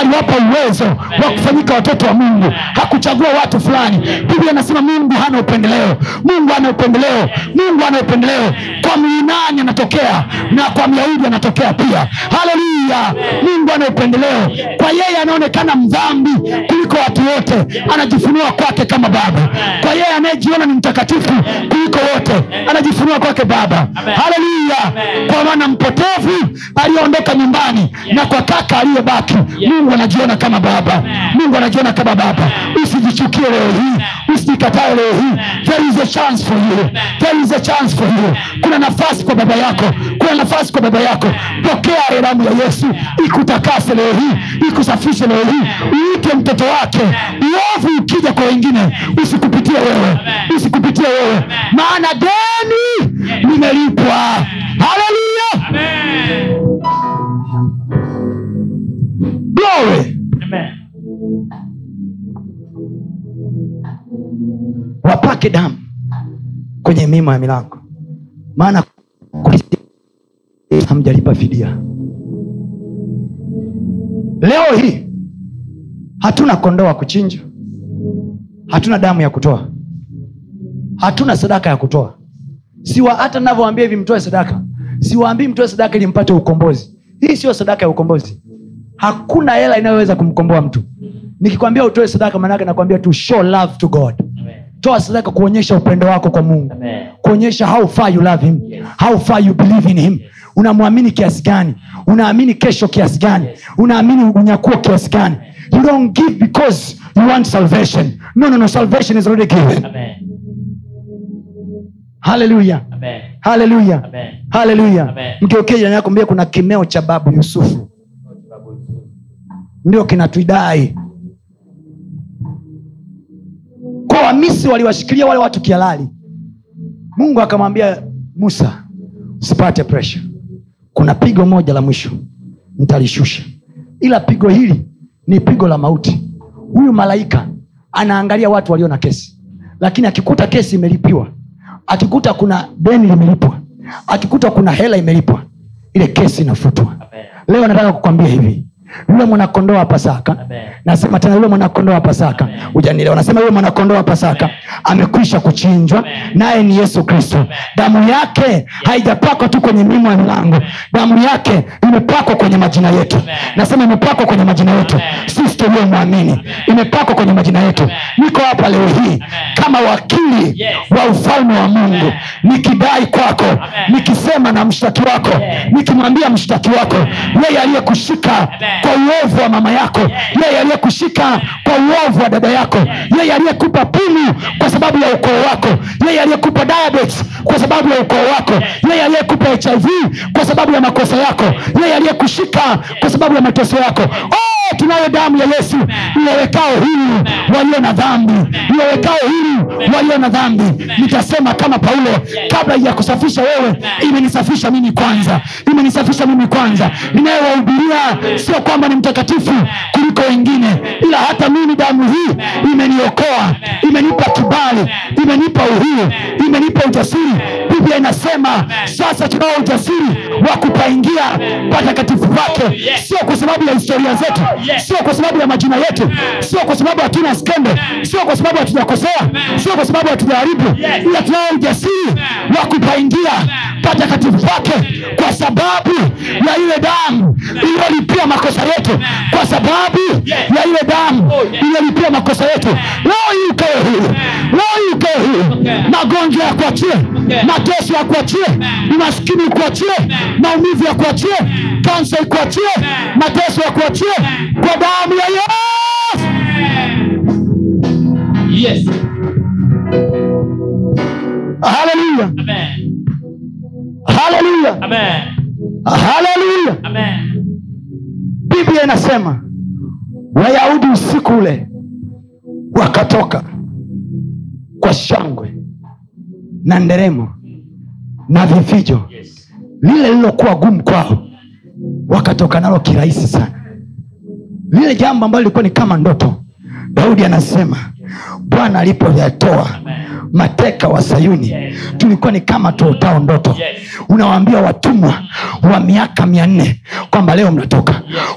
aliwapa uwezo wa kufanyika watoto wa mungu. Hakuchagua watu fulani. Biblia inasema mungu hana upendeleo. Mungu hana upendeleo. Mungu hana upendeleo. Kwa myunani anatokea na kwa myahudi anatokea pia. Haleluya mungu hana upendeleo. Kwa yeye anaonekana mdhambi kuliko watu wote. Anajifunua kwake kama baba. Kwa yeye anayejiona ni mtakatifu kuliko wote. Anajifunua kwake baba. Haleluya kwa maana mpotevu aliyeondoka nyumbani na kwa kaka aliyebaki mungu anajiona kama baba. Mungu anajiona kama baba. Usijichukie leo hii. Usijikatae leo hii. There is a chance for you. There is a chance for you. Kuna nafasi kwa baba yako. Kuna nafasi kwa baba yako. Pokea damu ya yesu. Ikutakase leo hii. Ikusafishe leo hii. Uite mtoto wake. Uovu ukija kwa wengine usikupitie wewe. Usikupitie wewe. Maana deni limelipwa. Haleluya Amen. wapake damu kwenye mimo ya milango. Maana hamjalipa fidia. Leo hii hatuna kondoo wa kuchinja hatuna damu ya kutoa. Hatuna sadaka ya kutoa. Siwa hata navyoambia hivi mtoe sadaka. Siwaambii mtoe sadaka ili mpate ukombozi. Hii sio sadaka ya ukombozi hakuna hela inayoweza kumkomboa mtu. Nikikwambia utoe sadaka maanake nakwambia to show love to god. Amen. toa sadaka kuonyesha upendo wako kwa mungu. Amen. kuonyesha how far you love him. Yes. how far you believe in him. Unamwamini kiasi gani? Unaamini kesho kiasi gani? Unaamini unyakuo kiasi gani? You don't give because you want salvation. No no no salvation is already given. Amen. haleluya haleluya haleluya Amen. mkiokee jirani yako mbia kuna kimeo cha babu yusufu ndio kinatuidai kwa wamisi waliwashikilia wale watu kihalali. Mungu akamwambia musa usipate presha kuna pigo moja la mwisho. Ntalishusha ila pigo hili ni pigo la mauti. Huyu malaika anaangalia watu walio na kesi. Lakini akikuta kesi imelipiwa akikuta kuna deni limelipwa akikuta kuna hela imelipwa ile kesi inafutwa. Leo nataka kukwambia hivi yule mwanakondoo wa pasaka. Nasema tena yule mwanakondoo wa pasaka. Ujanielewa nasema yule mwanakondoo wa pasaka. Amekwisha kuchinjwa. Naye ni yesu kristo. Damu yake haijapakwa tu kwenye mimo ya milango. Damu yake imepakwa kwenye majina yetu. Amen. nasema imepakwa kwenye majina yetu. Sisi tuliomwamini imepakwa kwenye majina yetu. Niko hapa leo hii kama wakili Yes. wa ufalme wa mungu. Nikidai kwako Amen. nikisema na mshtaki wako nikimwambia mshtaki wako yeye aliyekushika. Kwa uovu wa mama yako. Yeye aliyekushika kwa uovu wa dada yako. Yeye aliyekupa pumu kwa sababu ya ukoo wako. Yeye aliyekupa diabetes kwa sababu ya ukoo wako. Yeye aliyekupa hiv kwa sababu ya makosa yako. Yeye aliyekushika kwa sababu ya mateso yako. Oh, tunayo damu ya yesu. Iwawekao hili walio na dhambi. Iwawekao hili walio na dhambi. Nitasema kama paulo kabla ya kusafisha wewe imenisafisha mimi kwanza. Imenisafisha mimi kwanza. Ninayewahubiria sio kwamba ni mtakatifu kuliko wengine ila hata mimi damu hii imeniokoa imenipa kibali imenipa uhuru imenipa ujasiri. Biblia inasema sasa tunao ujasiri wa kupaingia patakatifu pake. Sio kwa sababu ya historia zetu sio kwa sababu ya majina yetu sio kwa sababu hatuna skembe, sio kwa sababu hatujakosea sio kwa sababu hatujaharibu ila tunao ujasiri wa kupaingia patakatifu pake kwa sababu ya ile damu iliyolipia makosa yetu kwa sababu ya ile damu iliyolipia makosa yetu. Leo hii ukawe huru leo hii ukawe huru magonjwa ya kuachie. Mateso ya kuachie. Umaskini ukuachie. Maumivu ya kuachie. Kansa ikuachie. Mateso ya kuachie. Kwa damu ya yesu. Yes. haleluya Amen. haleluya Amen. haleluya Amen. biblia inasema wayahudi usiku ule wakatoka kwa shangwe na nderemo na vifijo lile lililokuwa gumu kwao wakatoka nalo kirahisi sana. Lile jambo ambalo lilikuwa ni kama ndoto daudi anasema bwana alipoyatoa mateka wa sayuni. Tulikuwa ni kama tuotao ndoto. Unawaambia watumwa wa miaka mia nne kwamba leo mnatoka.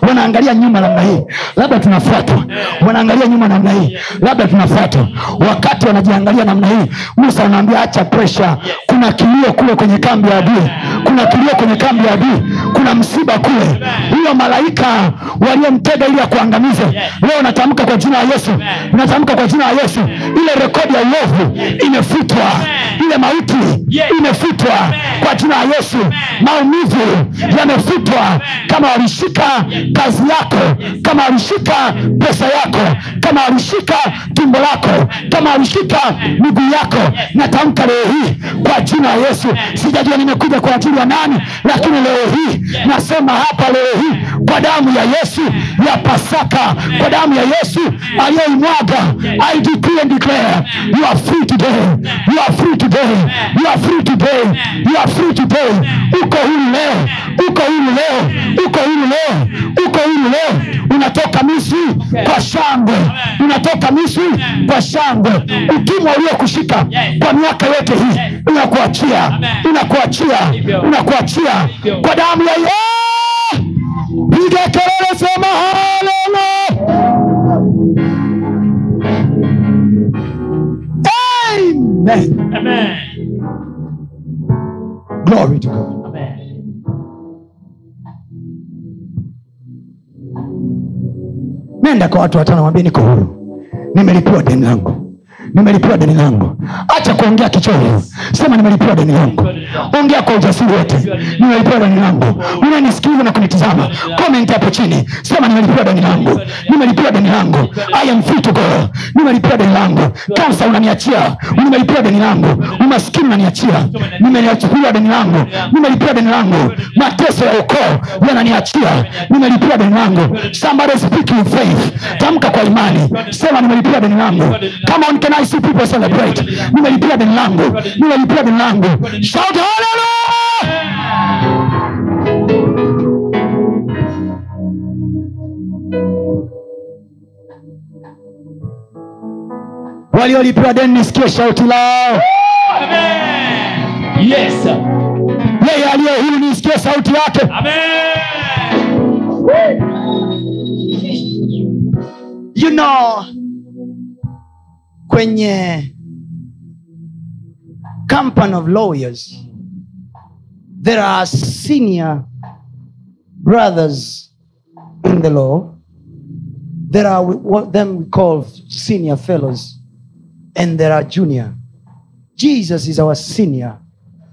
Wanaangalia nyuma namna hii labda tunafuatwa. Wanaangalia nyuma namna hii labda tunafuatwa. Wakati wanajiangalia namna hii musa anaambia acha presha kuna kilio kule kwenye kambi ya adui. Kuna kilio kwenye kambi ya adui. Kuna msiba kule. Huyo malaika waliyemtega ili akuangamize. Leo natamka kwa jina la yesu. Natamka kwa jina la yesu. Ile rekodi ya uovu imefutwa. Ile mauti imefutwa. Kwa jina la yesu. Maumivu yamefutwa. Kama walishika kazi yako kama walishika pesa yako kama walishika tumbo lako kama walishika miguu yako natamka leo hii kwa jina la yesu. Sijajua nimekuja kwa ajili ya nani lakini leo hii nasema hapa leo hii kwa damu ya yesu ya pasaka kwa damu ya yesu aliyoimwaga i decree and declare you are free today you are free today. You are free today. You are free today. Uko huru leo. Uko huru leo. Uko huru leo. Uko huru leo. Unatoka misri kwa shangwe. Unatoka misri kwa shangwe. Utumwa uliokushika kwa miaka yote hii unakuachia unakuachia unakuachia kwa damu ya Yesu. Piga kelele sema haleluya Amen. Amen. Glory to God. Amen. nenda kwa watu watano wambie niko huru nimelipiwa deni langu nimelipiwa deni langu acha kuongea kichoyo, sema nimelipiwa deni langu ongea kwa ujasiri wote nimelipiwa deni langu unanisikiliza na kunitizama comment hapo chini sema nimelipiwa deni langu nimelipiwa deni langu i am free to go langu kansa unaniachia nimelipiwa deni langu umaskini unaniachia nimelipiwa deni langu nimelipiwa deni langu mateso ya ukoo yananiachia nimelipiwa deni langu somebody speak in faith tamka kwa imani sema nimelipiwa deni langu kama on can I see people celebrate nimelipia deni langu nimelipia deni langu shout waliolipiwa deni nisikie shauti lao Yes. yeye aliye huru nisikie sauti yake Amen. you know kwenye company of lawyers there are senior brothers in the law. There are what them we call senior fellows and there are junior. Jesus is our senior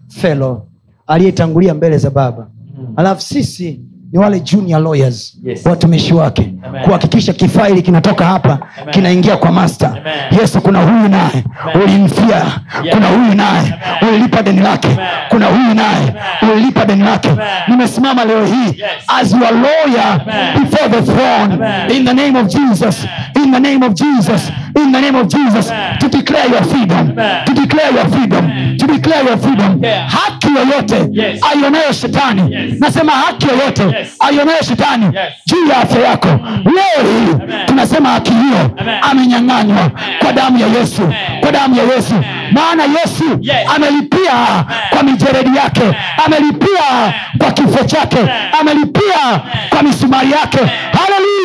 fellow aliyetangulia mbele za baba. Alafu sisi ni wale junior lawyers Yes. watumishi wake. Kuhakikisha kifaili kinatoka hapa Amen. kinaingia kwa master. Amen. yesu kuna huyu naye. Ulimfia. Yes. kuna huyu naye. Ulilipa deni lake. Amen. kuna huyu naye. Ulilipa deni lake. Nimesimama leo hii Yes. as your lawyer Amen. before the throne. Amen. in the name of jesus. In the name of jesus in the name of jesus Amen. to declare your freedom Amen. to declare your freedom Amen. to declare your freedom Yeah. haki yoyote Yes. aionayo shetani Yes. nasema haki yoyote Yes. aionayo shetani Yes. juu ya afya yako leo hii tunasema haki hiyo amenyang'anywa kwa damu ya yesu Amen. kwa damu ya yesu maana yesu Yes. amelipia kwa mijeredi yake amelipia kwa kifo chake amelipia kwa misumari yake haleluya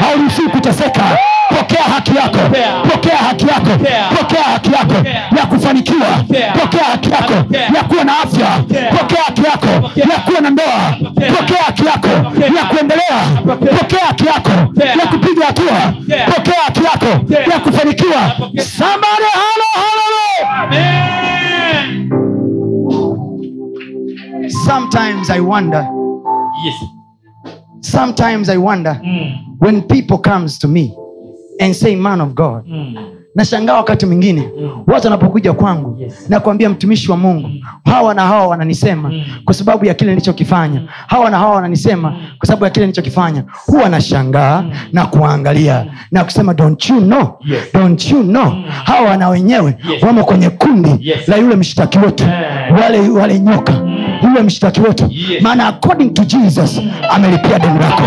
hauruhusii kuteseka. Pokea haki yako. Pokea. haki yako. Pokea. haki yako. Ya kufanikiwa. Pokea. haki yako. Ya kuwa na afya. Pokea. haki yako. Ya kuwa na ndoa. Pokea. haki yako. Ya kuendelea. Pokea. haki yako. Ya kupiga hatua. Pokea. haki yako. Ya kufanikiwa. Somebody halo halo sometimes i wonder Yes. Sometimes i wonder Mm. when people comes to me and say man of god Mm. nashangaa wakati mwingine Mm. watu wanapokuja kwangu Yes. na kuambia mtumishi wa mungu hawa na hawa wananisema Mm. kwa sababu ya kile nilichokifanya hawa na hawa wananisema kwa sababu ya kile nilichokifanya huwa nashangaa na kuangalia na kusema don't you know Yes. don't you know hawa na wenyewe Yes. wamo kwenye kundi Yes. la yule mshtaki wetu yeah. wale wale nyoka yule mshtaki wetu. Maana according to jesus amelipia deni lako.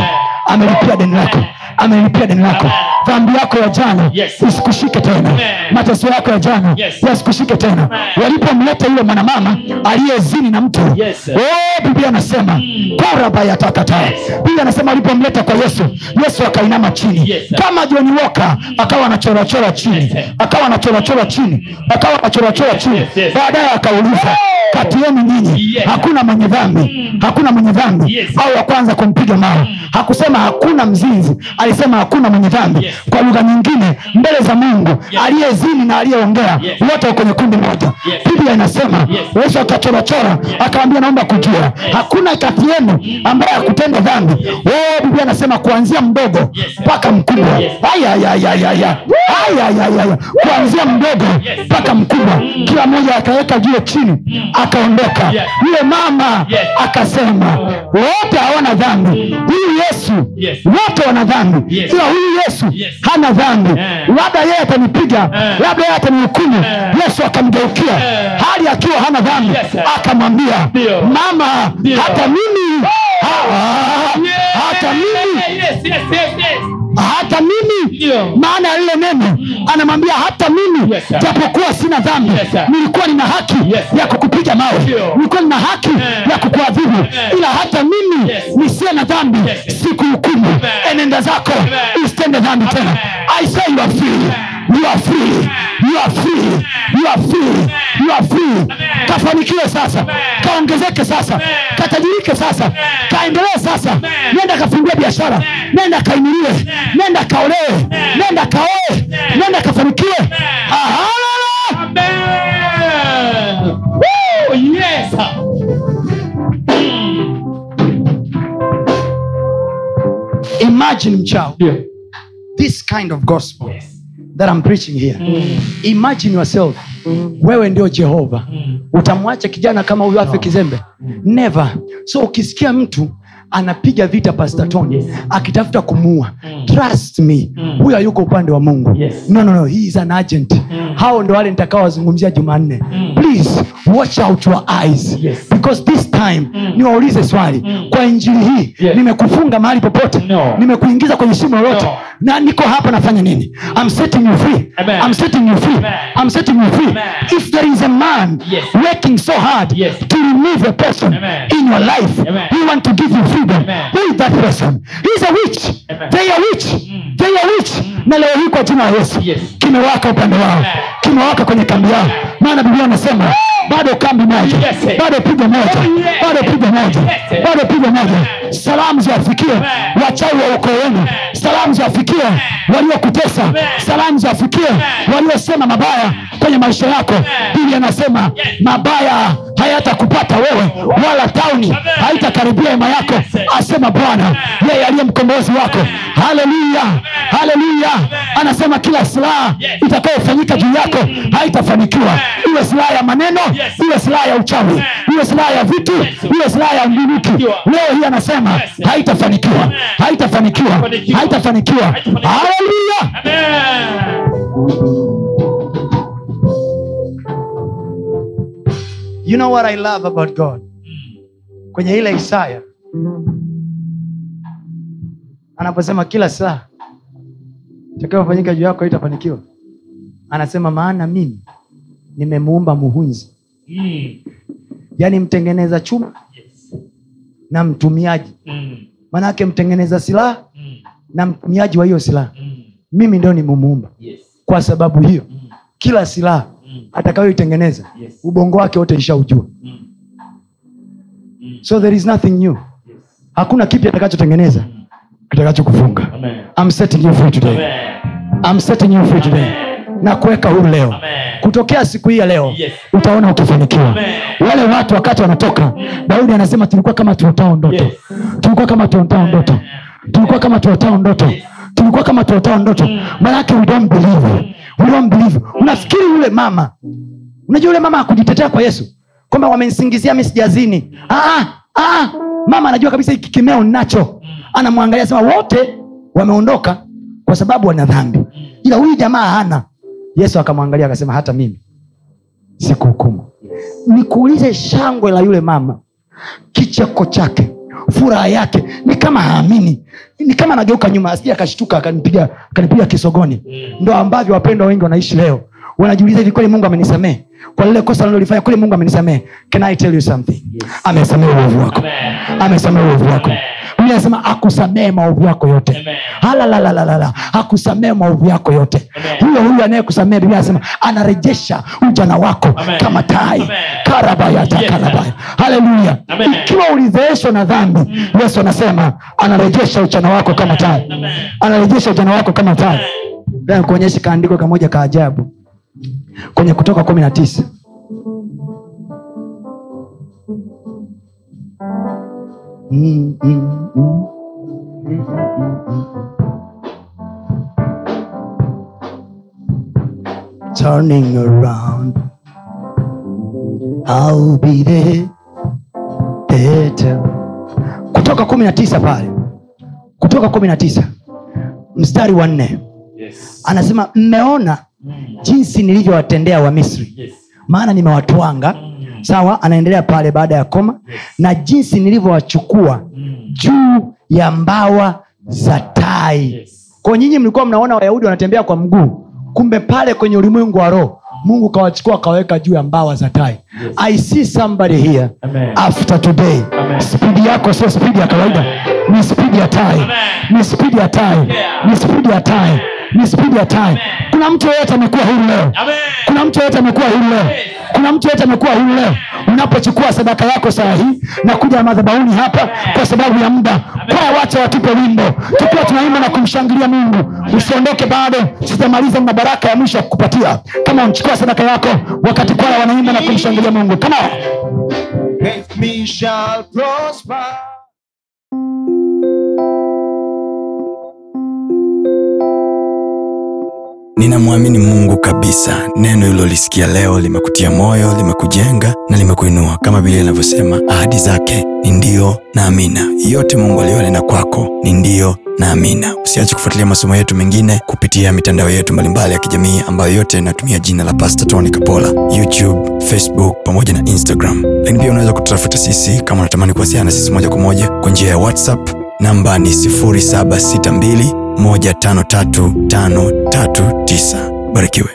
Amelipia deni lako. Amelipia deni lako dhambi yako ya jana Yes. isikushike tena. Amen. mateso yako ya jana Yes. yasikushike tena. Walipomleta yule mwanamama aliyezini na mtu. Yes. oh, biblia anasema korabayatakata biblia anasema walipomleta kwa yesu yesu akainama chini. Yes. kama joni woka akawa anachorachora chini. akawa anachorachora chini. Akawa anachorachora chini. Yes, yes. baadaye akauliza kati yenu nyinyi yeah. hakuna mwenye dhambi hakuna mwenye dhambi. Yes. au wa kwanza kumpiga mawe. Hakusema hakuna mzinzi alisema hakuna mwenye dhambi. Yes. Kwa lugha nyingine mbele za mungu aliyezini na aliyeongea wote kwenye kundi moja. Biblia inasema Yes. yesu akachorachora akaambia naomba kujua. Hakuna kati yenu ambaye hakutenda dhambi. Oh, biblia anasema kuanzia mdogo mpaka mkubwa. Yes. kuanzia mdogo mpaka mkubwa. Kila mmoja akaweka jiwe chini akaondoka. Yes. yule mama akasema wote hawana dhambi. Huyu yesu wote wana dhambi. Ila huyu yesu Yes. hana dhambi yeah. labda yeye atanipiga yeah. labda yeye atanihukumu yeah. yesu akamgeukia yeah. hali akiwa hana dhambi Yes, akamwambia mama Dio. hata mimi Ah, Yeah. hata mimi Yes, yes, yes, yes. Hata mimi Ndio. maana ya lile neno anamwambia hata mimi Yes, japokuwa sina dhambi Yes, nilikuwa nina haki Yes, ya kukupiga mawe Ndio. nilikuwa nina haki yeah. ya kukuadhibu yeah. ila hata mimi Yes. nisiye na dhambi Yes. sikuhukumu hukumu enenda zako Amen. usitende dhambi tena Amen. i say you are free you are free. You are free. You are free. You are free. Kafanikiwe sasa. Kaongezeke sasa. Katajirike sasa. Kaendelee sasa. Nenda kafungue biashara. Nenda kainuliwe. Nenda kaolewe. Nenda kaoe. Nenda kafanikiwe! Amen. Yes. imagine mchao. Yeah. this kind of gospel Yes. That I'm preaching here. Imagine yourself. Wewe ndio jehova. Utamwacha kijana kama huyo afe kizembe? Never. So ukisikia mtu anapiga vita pastatoni Yes. akitafuta kumuua Mm. trust me Mm. huyo hayuko upande wa mungu Yes. no, no, no. He is an agent hao ndo wale nitakaowazungumzia jumanne Mm. please watch out your eyes Yes. because this time Mm. niwaulize swali Mm. kwa injili hii Yes. nimekufunga mahali popote No. nimekuingiza kwenye shimo lolote No. na niko hapa nafanya nini I'm setting you free Amen. I'm setting you free Amen. I'm setting you free Amen. if there is a man Yes. working so hard Yes. to remove a person Amen. in your life Amen. we want to give you freedom. Who is that person? He's a witch. They are witch. Mm. they are witch. Na leo hii kwa jina la Yesu Yes. kimewaka upande wao. Kimewaka kwenye kambi yao. Maana Biblia anasema bado kambi moja. Bado pigo moja. Bado pigo moja. Bado pigo moja. Salamu ziwafikie wachawi wa ukoo wenu. Salamu ziwafikie waliokutesa. Salamu ziwafikie waliosema mabaya kwenye maisha yako. Biblia anasema mabaya hayatakupata wewe wala tauni. Haitakaribia hema yako asema bwana yeye aliye mkombozi wako. Haleluya haleluya. Anasema kila silaha itakayofanyika juu yako haitafanikiwa. Iwe silaha ya maneno iwe silaha ya uchawi iwe silaha ya vitu iwe silaha ya mbiliki leo hii anasema haitafanikiwa haitafanikiwa haitafanikiwa. Haleluya you know what i love about god kwenye ile isaya anaposema kila saa itakayofanyika juu yako itafanikiwa anasema maana mimi nimemuumba muhunzi Mm. yaani mtengeneza chuma Yes. na mtumiaji Mm. maanake mtengeneza silaha Mm. na mtumiaji wa hiyo silaha Mm. mimi ndio nimemuumba Yes. kwa sababu hiyo Mm. kila silaha. Atakayoitengeneza Yes. ubongo wake wote ishaujua Mm. Mm. so there is nothing new Yes. hakuna kipya atakachotengeneza Mm. kitakachokufunga I'm setting you free today. Amen. I'm setting you free today. Amen. na kuweka huru leo Amen. kutokea siku hii ya leo Yes. utaona ukifanikiwa wale watu wakati wanatoka daudi anasema tulikuwa kama tuotao ndoto Yes. tulikuwa kama tuotao ndoto tulikuwa kama tuotao ndoto Yes. tulikuwa kama tuotao ndoto manake we don't believe don't unafikiri yule mama. Unajua yule mama akujitetea kwa yesu? Kwamba wamensingizia mi sijazini. Ah, ah, mama anajua kabisa hiki kimeo nnacho anamwangalia sema wote wameondoka kwa sababu wana dhambi. Ila huyu jamaa hana. Yesu akamwangalia akasema hata mimi sikuhukumu. Nikuulize shangwe la yule mama. Kicheko chake furaha yake. Ni kama haamini. Ni kama anageuka nyuma asija akashtuka akanipiga akanipiga kisogoni. Ndo ambavyo wapendwa wengi wanaishi leo. Wanajiuliza hivi kweli mungu amenisamehe? Kwa lile kosa nalolifanya kweli mungu amenisamee can i tell you something? Amesamehe uovu wako. Amesamee uovu wako. Amen. Biblia anasema akusamehe maovu yako yote. Halalalalala akusamehe maovu yako yote. Amen. huyo huyo anayekusamehe biblia anasema anarejesha ujana wako Amen. kama tai. Amen. Yes. haleluya ikiwa ulizeeshwa na dhambi yesu anasema anarejesha ujana wako kama tai. Anarejesha ujana wako kama tai. Kuonyesha kaandiko kamoja ka ajabu. Kwenye kutoka kumi na tisa Turning around, I'll be there, there kutoka kumi na tisa pale kutoka kumi na tisa mstari wa nne Yes. anasema mmeona Mm. jinsi nilivyowatendea wamisri Yes. maana nimewatwanga Mm. Sawa anaendelea pale baada ya koma. Yes. na jinsi nilivyowachukua Mm. juu ya mbawa za tai. Yes. kwa nyinyi mlikuwa mnaona wayahudi wanatembea kwa mguu. Kumbe pale kwenye ulimwengu wa roho mungu kawachukua akaweka juu ya mbawa za tai. Yes. i see somebody here Amen. after today. Spidi yako sio spidi ya kawaida. Ni spidi ya tai. Ni spidi ya tai. Ni spidi ya tai ni spidi ya tai kuna mtu yeyote amekuwa huru leo? Kuna mtu yeyote amekuwa huru leo? Kuna mtu yeyote amekuwa huru leo? Unapochukua sadaka yako saa hii na kuja madhabahuni hapa kwa sababu ya muda kwaya wacha watupe wimbo. Tukiwa tunaimba na kumshangilia mungu usiondoke bado. Sitamaliza na baraka ya mwisho ya kukupatia. Kama unachukua sadaka yako wakati kwaya wanaimba na kumshangilia mungu. Kama ninamwamini mungu kabisa. Neno lilolisikia leo limekutia moyo limekujenga na limekuinua. Kama biblia inavyosema ahadi zake ni ndio na amina. Yote mungu aliyonena kwako ni ndio na amina. Usiache kufuatilia masomo yetu mengine kupitia mitandao yetu mbalimbali ya kijamii ambayo yote inatumia jina la pasta tony kapola. Youtube facebook pamoja na instagram. Lakini pia unaweza kututafuta sisi kama unatamani kuwasiliana na sisi moja kwa moja kwa njia ya whatsapp namba ni 0762 153539 barikiwe